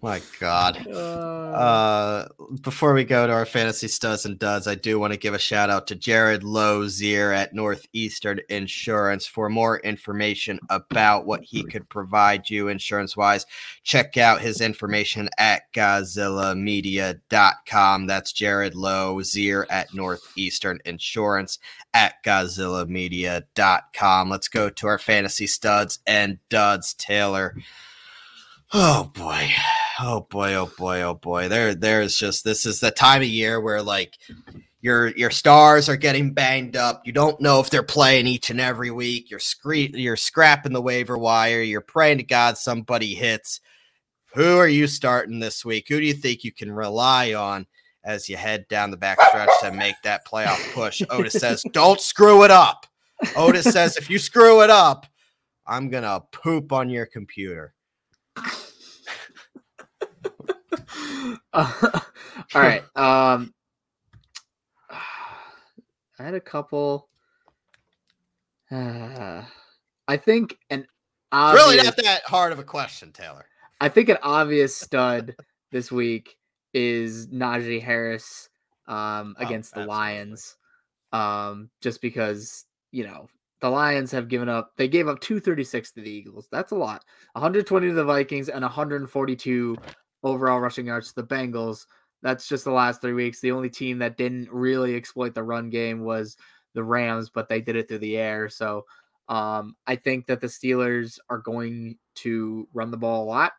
My God. uh, Uh, before we go to our fantasy studs and duds, I do want to give a shout out to Jared Lozier at Northeastern Insurance for more information about what he could provide you insurance wise. Check out his information at GodzillaMedia.com. That's Jared Lozier at Northeastern Insurance at GodzillaMedia.com. Let's go to our fantasy studs and duds, Taylor. Oh boy. Oh boy, oh boy, oh boy. There there's just this is the time of year where like your your stars are getting banged up. You don't know if they're playing each and every week. You're scree- you're scrapping the waiver wire. You're praying to God somebody hits. Who are you starting this week? Who do you think you can rely on as you head down the backstretch to make that playoff push? Otis says, <laughs> "Don't screw it up." Otis says, "If you screw it up, I'm gonna poop on your computer." <laughs> all right. Um, I had a couple. Uh, I think an obvious, really not that hard of a question, Taylor. I think an obvious stud this week is Najee Harris um, Oh, against the absolutely. Lions. Um, just because you know the Lions have given up, they gave up 236 to the Eagles. That's a lot. 120 to the Vikings and 142 overall rushing yards to the Bengals. That's just the last three weeks. The only team that didn't really exploit the run game was the Rams, but they did it through the air. So um, I think that the Steelers are going to run the ball a lot.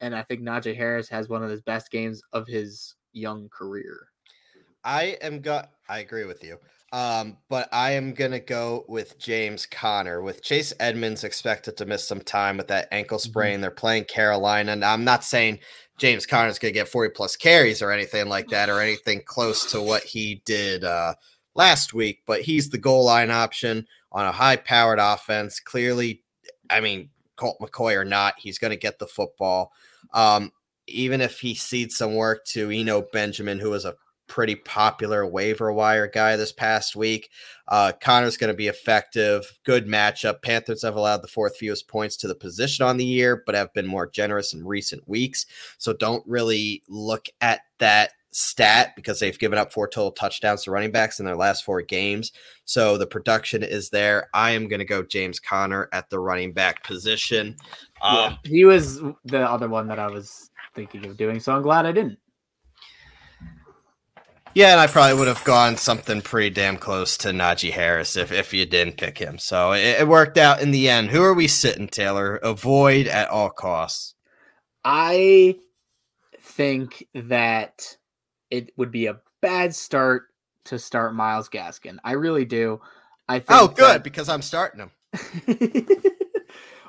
And I think Najee Harris has one of his best games of his young career. I am go I agree with you. Um, but I am gonna go with James Conner. With Chase Edmonds expected to miss some time with that ankle Mhm. sprain, they're playing Carolina. Now I'm not saying James Conner's going to get 40 plus carries or anything like that, or anything close to what he did uh, last week. But he's the goal line option on a high powered offense. Clearly, I mean, Colt McCoy or not, he's going to get the football. Um, even if he cedes some work to Eno Benjamin, who was a pretty popular waiver wire guy this past week. Uh, Conner's going to be effective. Good matchup. Panthers have allowed the fourth fewest points to the position on the year, but have been more generous in recent weeks. So don't really look at that stat because they've given up four total touchdowns to running backs in their last four games. So the production is there. I am going to go James Conner at the running back position. Um, yeah, he was the other one that I was thinking of doing. So I'm glad I didn't. Yeah, and I probably would have gone something pretty damn close to Najee Harris if, if you didn't pick him. So it, it worked out in the end. Who are we sitting, Taylor? Avoid at all costs. I think that it would be a bad start to start Myles Gaskin. I really do. I think Oh, good that... because I'm starting him. <laughs>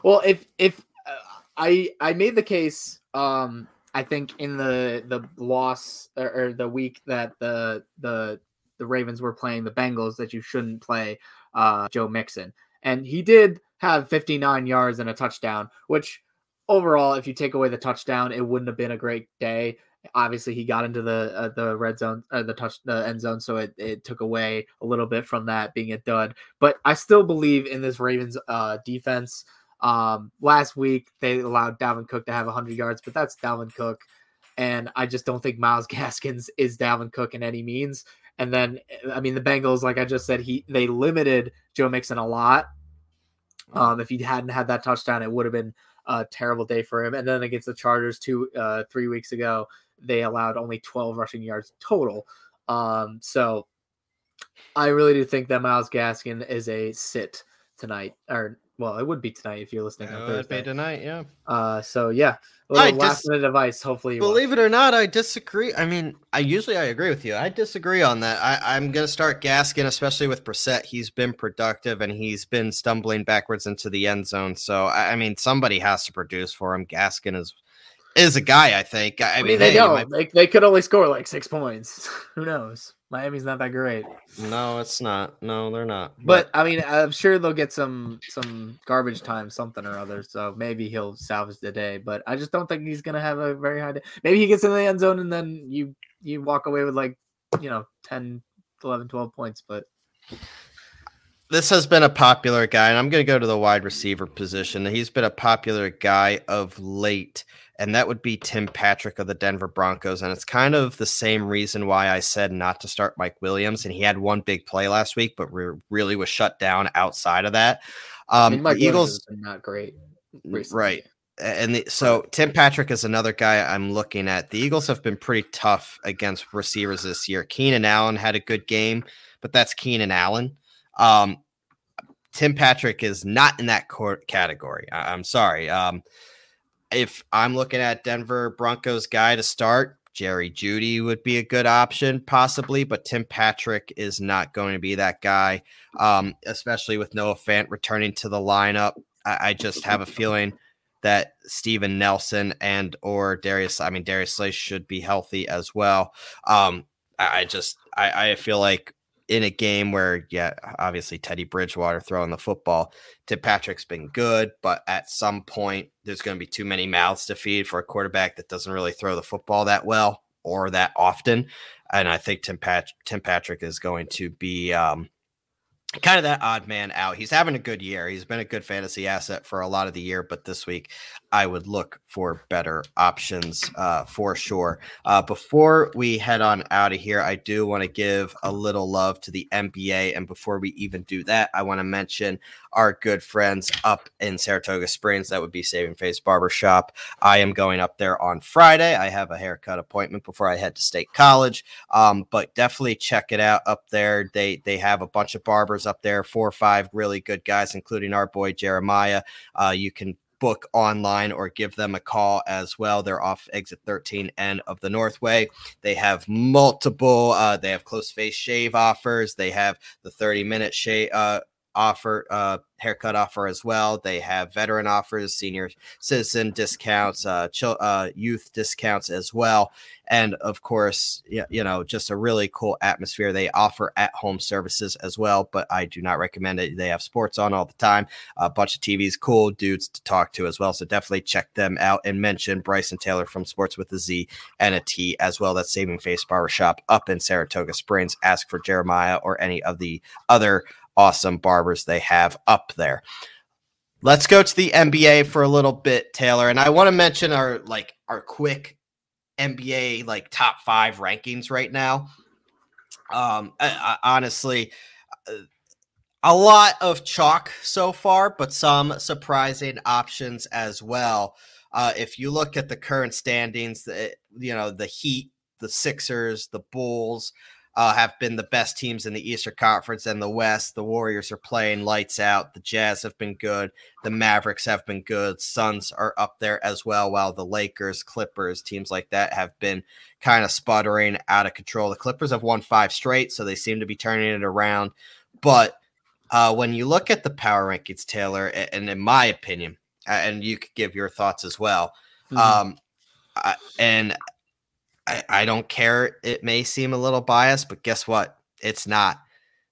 well, if if uh, I I made the case um I think in the the loss or, or, the week that the the the Ravens were playing the Bengals that you shouldn't play uh, Joe Mixon, and he did have 59 yards and a touchdown, which overall, if you take away the touchdown, it wouldn't have been a great day. Obviously, he got into the uh, the red zone, uh, the touch, the end zone, so it, it took away a little bit from that being a dud. But I still believe in this Ravens uh, defense. Um, last week they allowed Dalvin Cook to have 100 yards, but that's Dalvin Cook, and I just don't think Myles <laughs> Gaskins is Dalvin Cook in any means. And then, I mean, the Bengals, like I just said, he they limited Joe Mixon a lot. Um, if he hadn't had that touchdown, it would have been a terrible day for him. And then against the Chargers two, uh, three weeks ago, they allowed only 12 rushing yards total. Um, so I really do think that Myles Gaskin is a sit tonight, or well, it would be tonight if you're listening on Thursday. tonight, yeah. Uh, so yeah, a little I last dis- minute advice. Hopefully, believe it or not, I disagree. I mean, I usually I agree with you. I disagree on that. I, I'm gonna start Gaskin, especially with Brissett. He's been productive and he's been stumbling backwards into the end zone. So I, I mean, somebody has to produce for him. Gaskin is is a guy. I think. I, I mean, mean, they hey, don't. Might... They, they could only score like six points. <laughs> Who knows? Miami's not that great. No, it's not. No, they're not. But, but I mean, I'm sure they'll get some some garbage time, something or other. So maybe he'll salvage the day. But I just don't think he's gonna have a very high day. Maybe he gets in the end zone and then you you walk away with like you know 10, 11, 12 points. But this has been a popular guy, and I'm going to go to the wide receiver position. He's been a popular guy of late and that would be Tim Patrick of the Denver Broncos. And it's kind of the same reason why I said not to start Mike Williams. And he had one big play last week, but re- really was shut down outside of that. Um, I mean, Mike Eagles not great, recently. right? And the, so Tim Patrick is another guy I'm looking at. The Eagles have been pretty tough against receivers this year. Keenan Allen had a good game, but that's Keenan Allen. Um, Tim Patrick is not in that category. I- am sorry. Um, if I'm looking at Denver Broncos guy to start, Jerry Jeudy would be a good option, possibly, but Tim Patrick is not going to be that guy, um, especially with Noah Fant returning to the lineup. I, I, just have a feeling that Steven Nelson and or Darius, I mean Darius Slay should be healthy as well. Um, I, I just I, I feel like in a game where, yeah, obviously Teddy Bridgewater throwing the football, Tim Patrick's been good, but at some point there's going to be too many mouths to feed for a quarterback that doesn't really throw the football that well or that often. And I think Tim, Pat- Tim Patrick is going to be um, kind of that odd man out. He's having a good year. He's been a good fantasy asset for a lot of the year, but this week I would look for better options uh, for sure. Uh, before we head on out of here, I do want to give a little love to the NBA. And before we even do that, I want to mention our good friends up in Saratoga Springs. That would be Saving Face Barbershop. I am going up there on Friday. I have a haircut appointment before I head to State College. Um, but definitely check it out up there. They they have a bunch of barbers up there, four or five really good guys, including our boy Jeremiah. Uh, you can book online or give them a call as well. They're off exit 13 end of the Northway. They have multiple, uh, they have close face shave offers. They have the 30 minute shave, uh, offer, uh, haircut offer as well. They have veteran offers, senior citizen discounts, uh, uh, youth discounts as well, and of course, you know, just a really cool atmosphere. They offer at home services as well, but I do not recommend it. They have sports on all the time, a bunch of TVs, cool dudes to talk to as well. So definitely check them out and mention Bryson Taylor from Sports with a Z and a T as well. That's Saving Face Barbershop up in Saratoga Springs. Ask for Jeremiah or any of the other awesome barbers they have up there. Let's go to the NBA for a little bit, Taylor. And I want to mention our like our quick NBA like top five rankings right now. Um, I, I, honestly, uh, a lot of chalk so far, but some surprising options as well. Uh, if you look at the current standings, the, you know the Heat, the Sixers, the Bulls, uh, have been the best teams in the Eastern Conference and the West. The Warriors are playing lights out. The Jazz have been good. The Mavericks have been good. Suns are up there as well, while the Lakers, Clippers, teams like that have been kind of sputtering out of control. The Clippers have won five straight, so they seem to be turning it around. But uh, when you look at the power rankings, Taylor, and in my opinion, and you could give your thoughts as well. Mm-hmm. Um, I, and I, I don't care. It may seem a little biased, but guess what? It's not.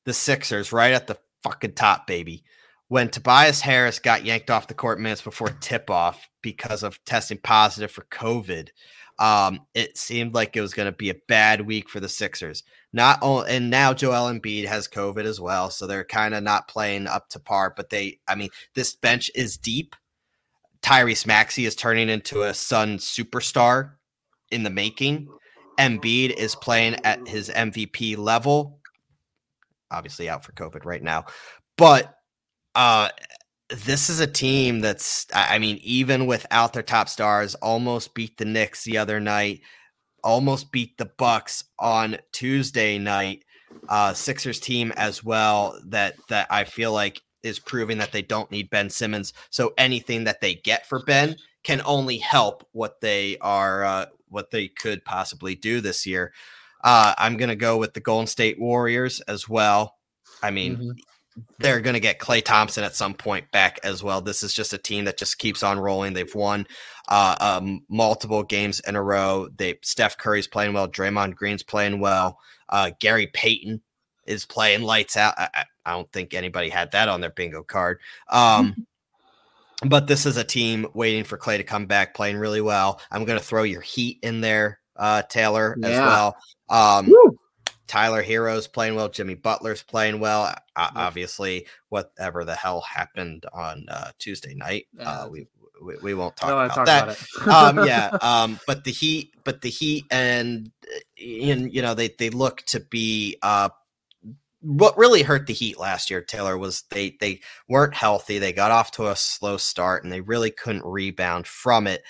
The Sixers right at the fucking top, baby. When Tobias Harris got yanked off the court minutes before tip off because of testing positive for COVID, um, it seemed like it was going to be a bad week for the Sixers. Not only, and now Joel Embiid has COVID as well, so they're kind of not playing up to par. But they, I mean, this bench is deep. Tyrese Maxey is turning into a Sun superstar in the making. Embiid is playing at his MVP level. Obviously out for COVID right now. But uh this is a team that's I mean, even without their top stars, almost beat the Knicks the other night, almost beat the Bucks on Tuesday night. Uh Sixers team as well that that I feel like is proving that they don't need Ben Simmons. So anything that they get for Ben can only help what they are uh, what they could possibly do this year. Uh, I'm going to go with the Golden State Warriors as well. I mean, mm-hmm. they're going to get Klay Thompson at some point back as well. This is just a team that just keeps on rolling. They've won uh, um, multiple games in a row. They Steph Curry's playing well. Draymond Green's playing well. Uh, Gary Payton is playing lights out. I, I, don't think anybody had that on their bingo card. Um, <laughs> but this is a team waiting for Klay to come back, playing really well. I'm going to throw your Heat in there, uh, Taylor, yeah. as well. Um, Tyler Herro's playing well. Jimmy Butler's playing well. Uh, obviously, whatever the hell happened on uh, Tuesday night, uh, we, we, we won't talk about talk that. About um, yeah, <laughs> um, but the Heat, but the Heat, and in you know they they look to be uh, what really hurt the Heat last year, Taylor, was they they weren't healthy. They got off to a slow start and they really couldn't rebound from it.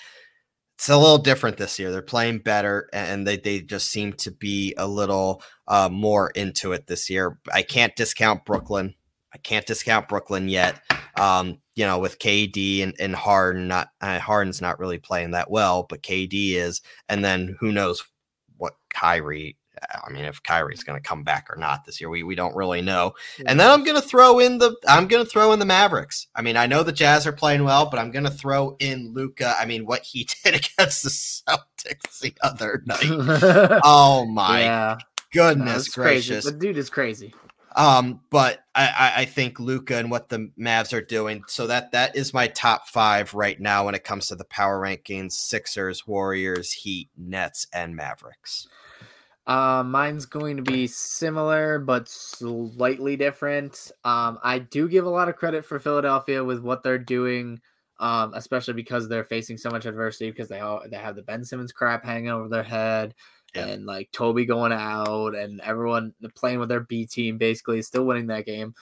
It's a little different this year. They're playing better and they, they just seem to be a little uh, more into it this year. I can't discount Brooklyn. I can't discount Brooklyn yet. Um, you know, with KD and, and Harden, not uh, Harden's not really playing that well, but KD is. And then who knows what Kyrie I mean, if Kyrie's going to come back or not this year, we, we don't really know. And then I'm going to throw in the I'm going to throw in the Mavericks. I mean, I know the Jazz are playing well, but I'm going to throw in Luka. I mean, what he <laughs> did against the Celtics the other night. <laughs> oh my yeah. goodness gracious! Crazy. The dude is crazy. Um, but I, I think Luka and what the Mavs are doing. So that that is my top five right now when it comes to the power rankings: Sixers, Warriors, Heat, Nets, and Mavericks. Uh, mine's going to be similar but slightly different. Um, I do give a lot of credit for Philadelphia with what they're doing, um, especially because they're facing so much adversity because they all they have the Ben Simmons crap hanging over their head. Yeah. And like Toby going out and everyone playing with their B team basically still winning that game.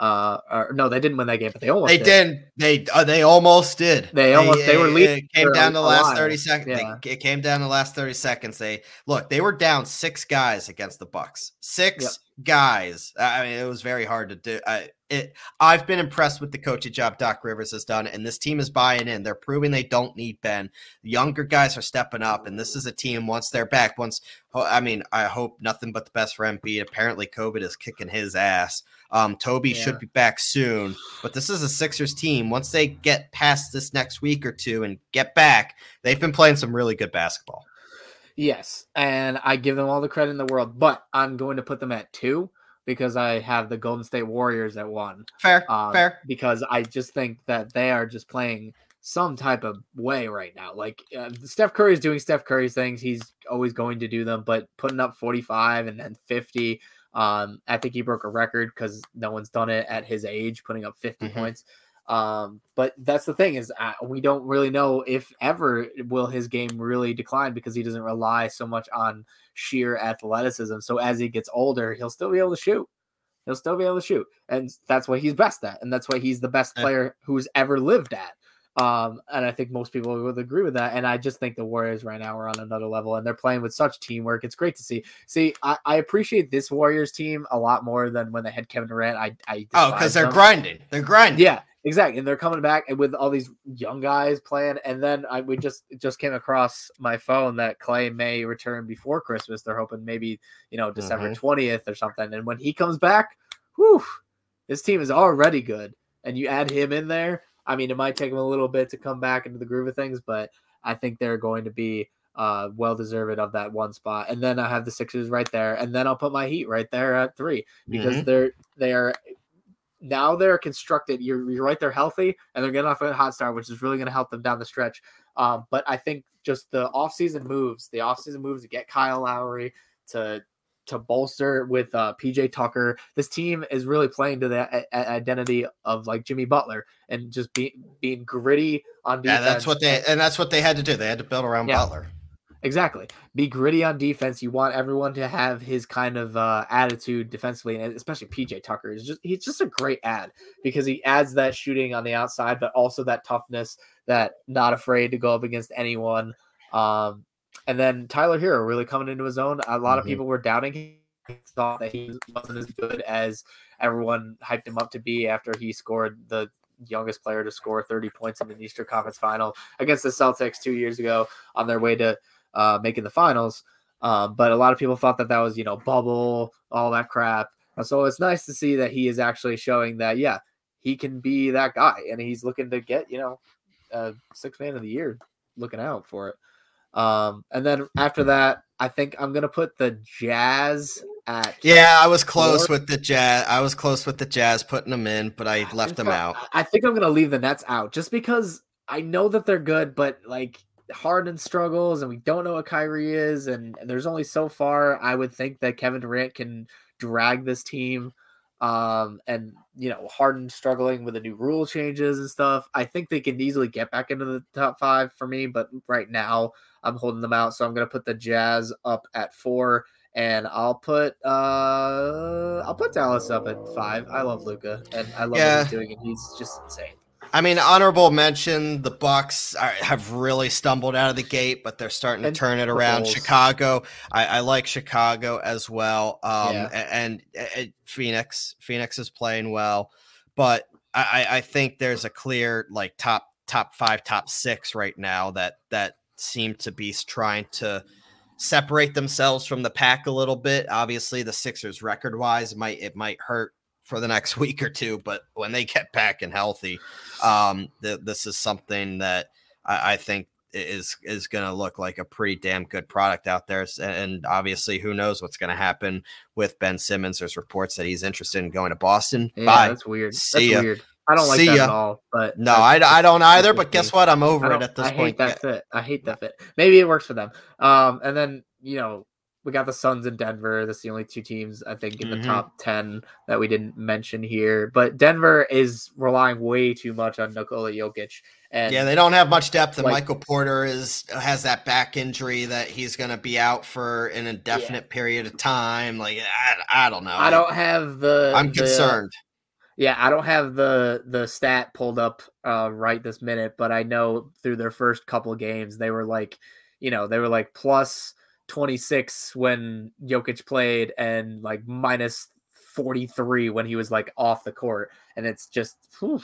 Uh, or no, they didn't win that game, but they almost. They did. did. They uh, they almost did. They almost. They, they were leading. It came down to the last thirty seconds. Yeah. They, it came down to the last thirty seconds. They look. They were down six guys against the Bucks. Six. Yep. guys. I mean, it was very hard to do. I, it, I've been impressed with the coaching job Doc Rivers has done, and this team is buying in. They're proving they don't need Ben. The younger guys are stepping up, and this is a team once they're back. Once, I mean, I hope nothing but the best for Embiid. Apparently, COVID is kicking his ass. Um, Toby yeah. should be back soon, but this is a Sixers team. Once they get past this next week or two and get back, they've been playing some really good basketball. Yes, and I give them all the credit in the world, but I'm going to put them at two because I have the Golden State Warriors at one. Fair, um, fair. Because I just think that they are just playing some type of way right now. Like uh, Steph Curry is doing Steph Curry's things; he's always going to do them. But putting up 45 and then 50, um, I think he broke a record because no one's done it at his age, putting up 50 mm-hmm. points. Um, but that's the thing is uh, we don't really know if ever will his game really decline because he doesn't rely so much on sheer athleticism. So as he gets older, he'll still be able to shoot. He'll still be able to shoot, and that's what he's best at, and that's why he's the best player who's ever lived at. Um, and I think most people would agree with that. And I just think the Warriors right now are on another level and they're playing with such teamwork. It's great to see. See, I, I appreciate this Warriors team a lot more than when they had Kevin Durant. I, I oh, because they're grinding. They're grinding. Yeah, Exactly, and they're coming back and with all these young guys playing. And then I we just just came across my phone that Klay may return before Christmas. They're hoping maybe you know December mm-hmm. 20th or something. And when he comes back, whew, this team is already good. And you add him in there. I mean, it might take them a little bit to come back into the groove of things, but I think they're going to be uh, well deserved of that one spot. And then I have the Sixers right there, and then I'll put my Heat right there at three because mm-hmm. they're they are now they're constructed. You're, you're right, they're healthy and they're getting off a hot start, which is really going to help them down the stretch. Um, but I think just the offseason moves, the offseason moves to get Kyle Lowry to to bolster with uh, PJ Tucker. This team is really playing to the a- identity of like Jimmy Butler and just being being gritty on defense. Yeah, that's what they and that's what they had to do. They had to build around yeah. Butler. Exactly. Be gritty on defense. You want everyone to have his kind of uh, attitude defensively, and especially PJ Tucker is just he's just a great ad because he adds that shooting on the outside, but also that toughness, that not afraid to go up against anyone. Um, and then Tyler Herro really coming into his own. A lot mm-hmm. of people were doubting him, thought that he wasn't as good as everyone hyped him up to be after he scored the youngest player to score 30 points in an Eastern Conference final against the Celtics two years ago on their way to uh, making the finals. Uh, but a lot of people thought that that was, you know, bubble, all that crap. So it's nice to see that he is actually showing that, yeah, he can be that guy, and he's looking to get, you know, a six man of the year, looking out for it. Um, and then after that, I think I'm gonna put the Jazz at. Yeah, I was close four. with the Jazz. I was close with the Jazz putting them in, but I left them out. I think I'm gonna leave the Nets out just because I know that they're good, but like Harden struggles, and we don't know what Kyrie is, and, and there's only so far I would think that Kevin Durant can drag this team. Um, and you know, Harden struggling with the new rule changes and stuff. I think they can easily get back into the top five for me, but right now I'm holding them out. So I'm gonna put the Jazz up at four, and I'll put uh I'll put Dallas up at five. I love Luka, and I love yeah. what he's doing, and he's just insane. I mean, honorable mention: the Bucks are, have really stumbled out of the gate, but they're starting and to turn it around. Chicago, I, I, like Chicago as well, um, yeah. and, and, and, Phoenix. Phoenix is playing well, but I, I think there's a clear like top top five, top six right now that that seem to be trying to separate themselves from the pack a little bit. Obviously, the Sixers record wise might it might hurt for the next <laughs> week or two. But when they get back and healthy, um, th- this is something that I, I think is is going to look like a pretty damn good product out there. And obviously, who knows what's going to happen with Ben Simmons? There's reports that he's interested in going to Boston. Yeah, Bye. that's weird. See that's ya. weird. I don't like See that ya. at all. But no, I, I don't either. But guess what? I'm over it at this I point. I hate that fit. I hate that fit. Maybe it works for them. Um, and then you know we got the Suns in Denver. That's the only two teams I think in mm-hmm. the top ten that we didn't mention here. But Denver is relying way too much on Nikola Jokic. And yeah, they don't have much depth. And like, Michael Porter is has that back injury that he's going to be out for an indefinite yeah. period of time. Like I, I don't know. I don't have the. I'm the, concerned. Yeah, I don't have the the stat pulled up uh, right this minute, but I know through their first couple games they were like, you know, they were like plus 26 when Jokic played and like minus 43 when he was like off the court. And it's just whew,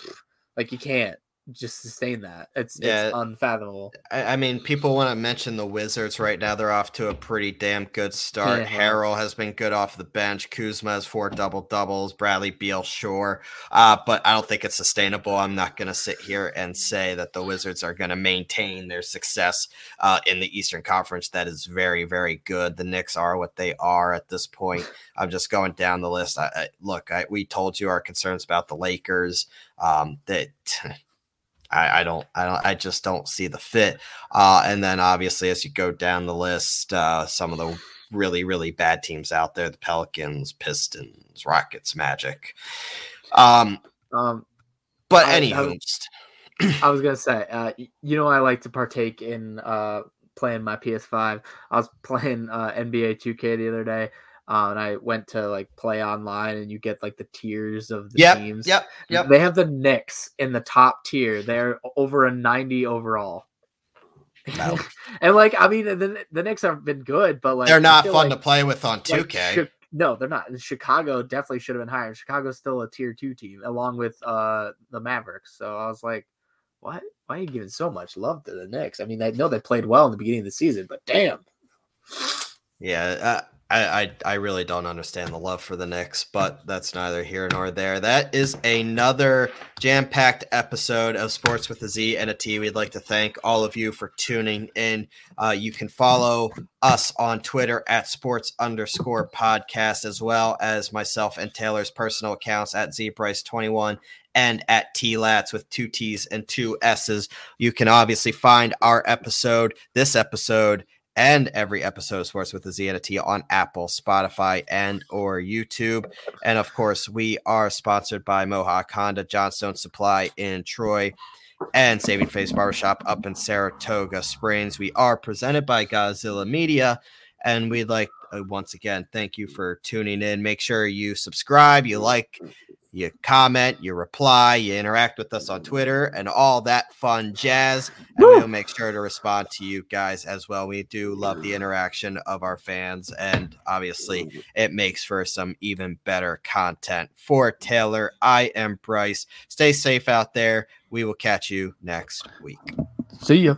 like you can't just sustain that. It's Yeah. it's unfathomable. I, I mean, people want to mention the Wizards right now. They're off to a pretty damn good start. Yeah. Harrell has been good off the bench. Kuzma has four double doubles. Bradley Beal, sure. Uh, but I don't think it's sustainable. I'm not going to sit here and say that the Wizards are going to maintain their success uh, in the Eastern Conference. That is very, very good. The Knicks are what they are at this point. I'm just going down the list. I, I, look, I, we told you our concerns about the Lakers. Um, that. <laughs> I, I don't, I don't, I just don't see the fit. Uh, and then obviously, as you go down the list, uh, some of the really, really bad teams out there: the Pelicans, Pistons, Rockets, Magic. Um, Um, but I- I anywho, I was gonna say, uh, you know, I like to partake in uh, playing my PS5. I was <laughs> playing uh, NBA 2K the other day, uh, and I went to like play online, and you get like the tiers of the yep, teams. yep, yep. They have the Knicks in the top tier. They're over a 90 overall. No. <laughs> and like, I mean, the the Knicks have been good, but like They're not fun like- to play with on 2K. Chi- no, they're not. Chicago definitely should have been higher. Chicago's still a tier two team, along with uh the Mavericks. So I was like, what? Why are you giving so much love to the Knicks? I mean, I know they played well in the beginning of the season, but damn. Yeah, uh, I, I I really don't understand the love for the Knicks, but that's neither here nor there. That is another jam-packed episode of Sports with a Z and a T. We'd like to thank all of you for tuning in. Uh, you can follow us on Twitter at sports underscore podcast, as well as myself and Taylor's personal accounts at zprice21 and at tlats with two T's and two S's. You can obviously find our episode, this episode, and every episode of Sports with Z and a T on Apple, Spotify, and or YouTube. And of course, we are sponsored by Mohawk Honda, Johnstone Supply in Troy, and Saving Face Barbershop up in Saratoga Springs. We are presented by Godzilla Media, and we'd like uh, once again thank you for tuning in. Make sure you subscribe, you like, you comment, you reply, you interact with us on Twitter, and all that fun jazz. And Woo! we'll make sure to respond to you guys as well. We do love the interaction of our fans, and obviously, it makes for some even better content. For Taylor, I am Bryce. Stay safe out there. We will catch you next week. See ya.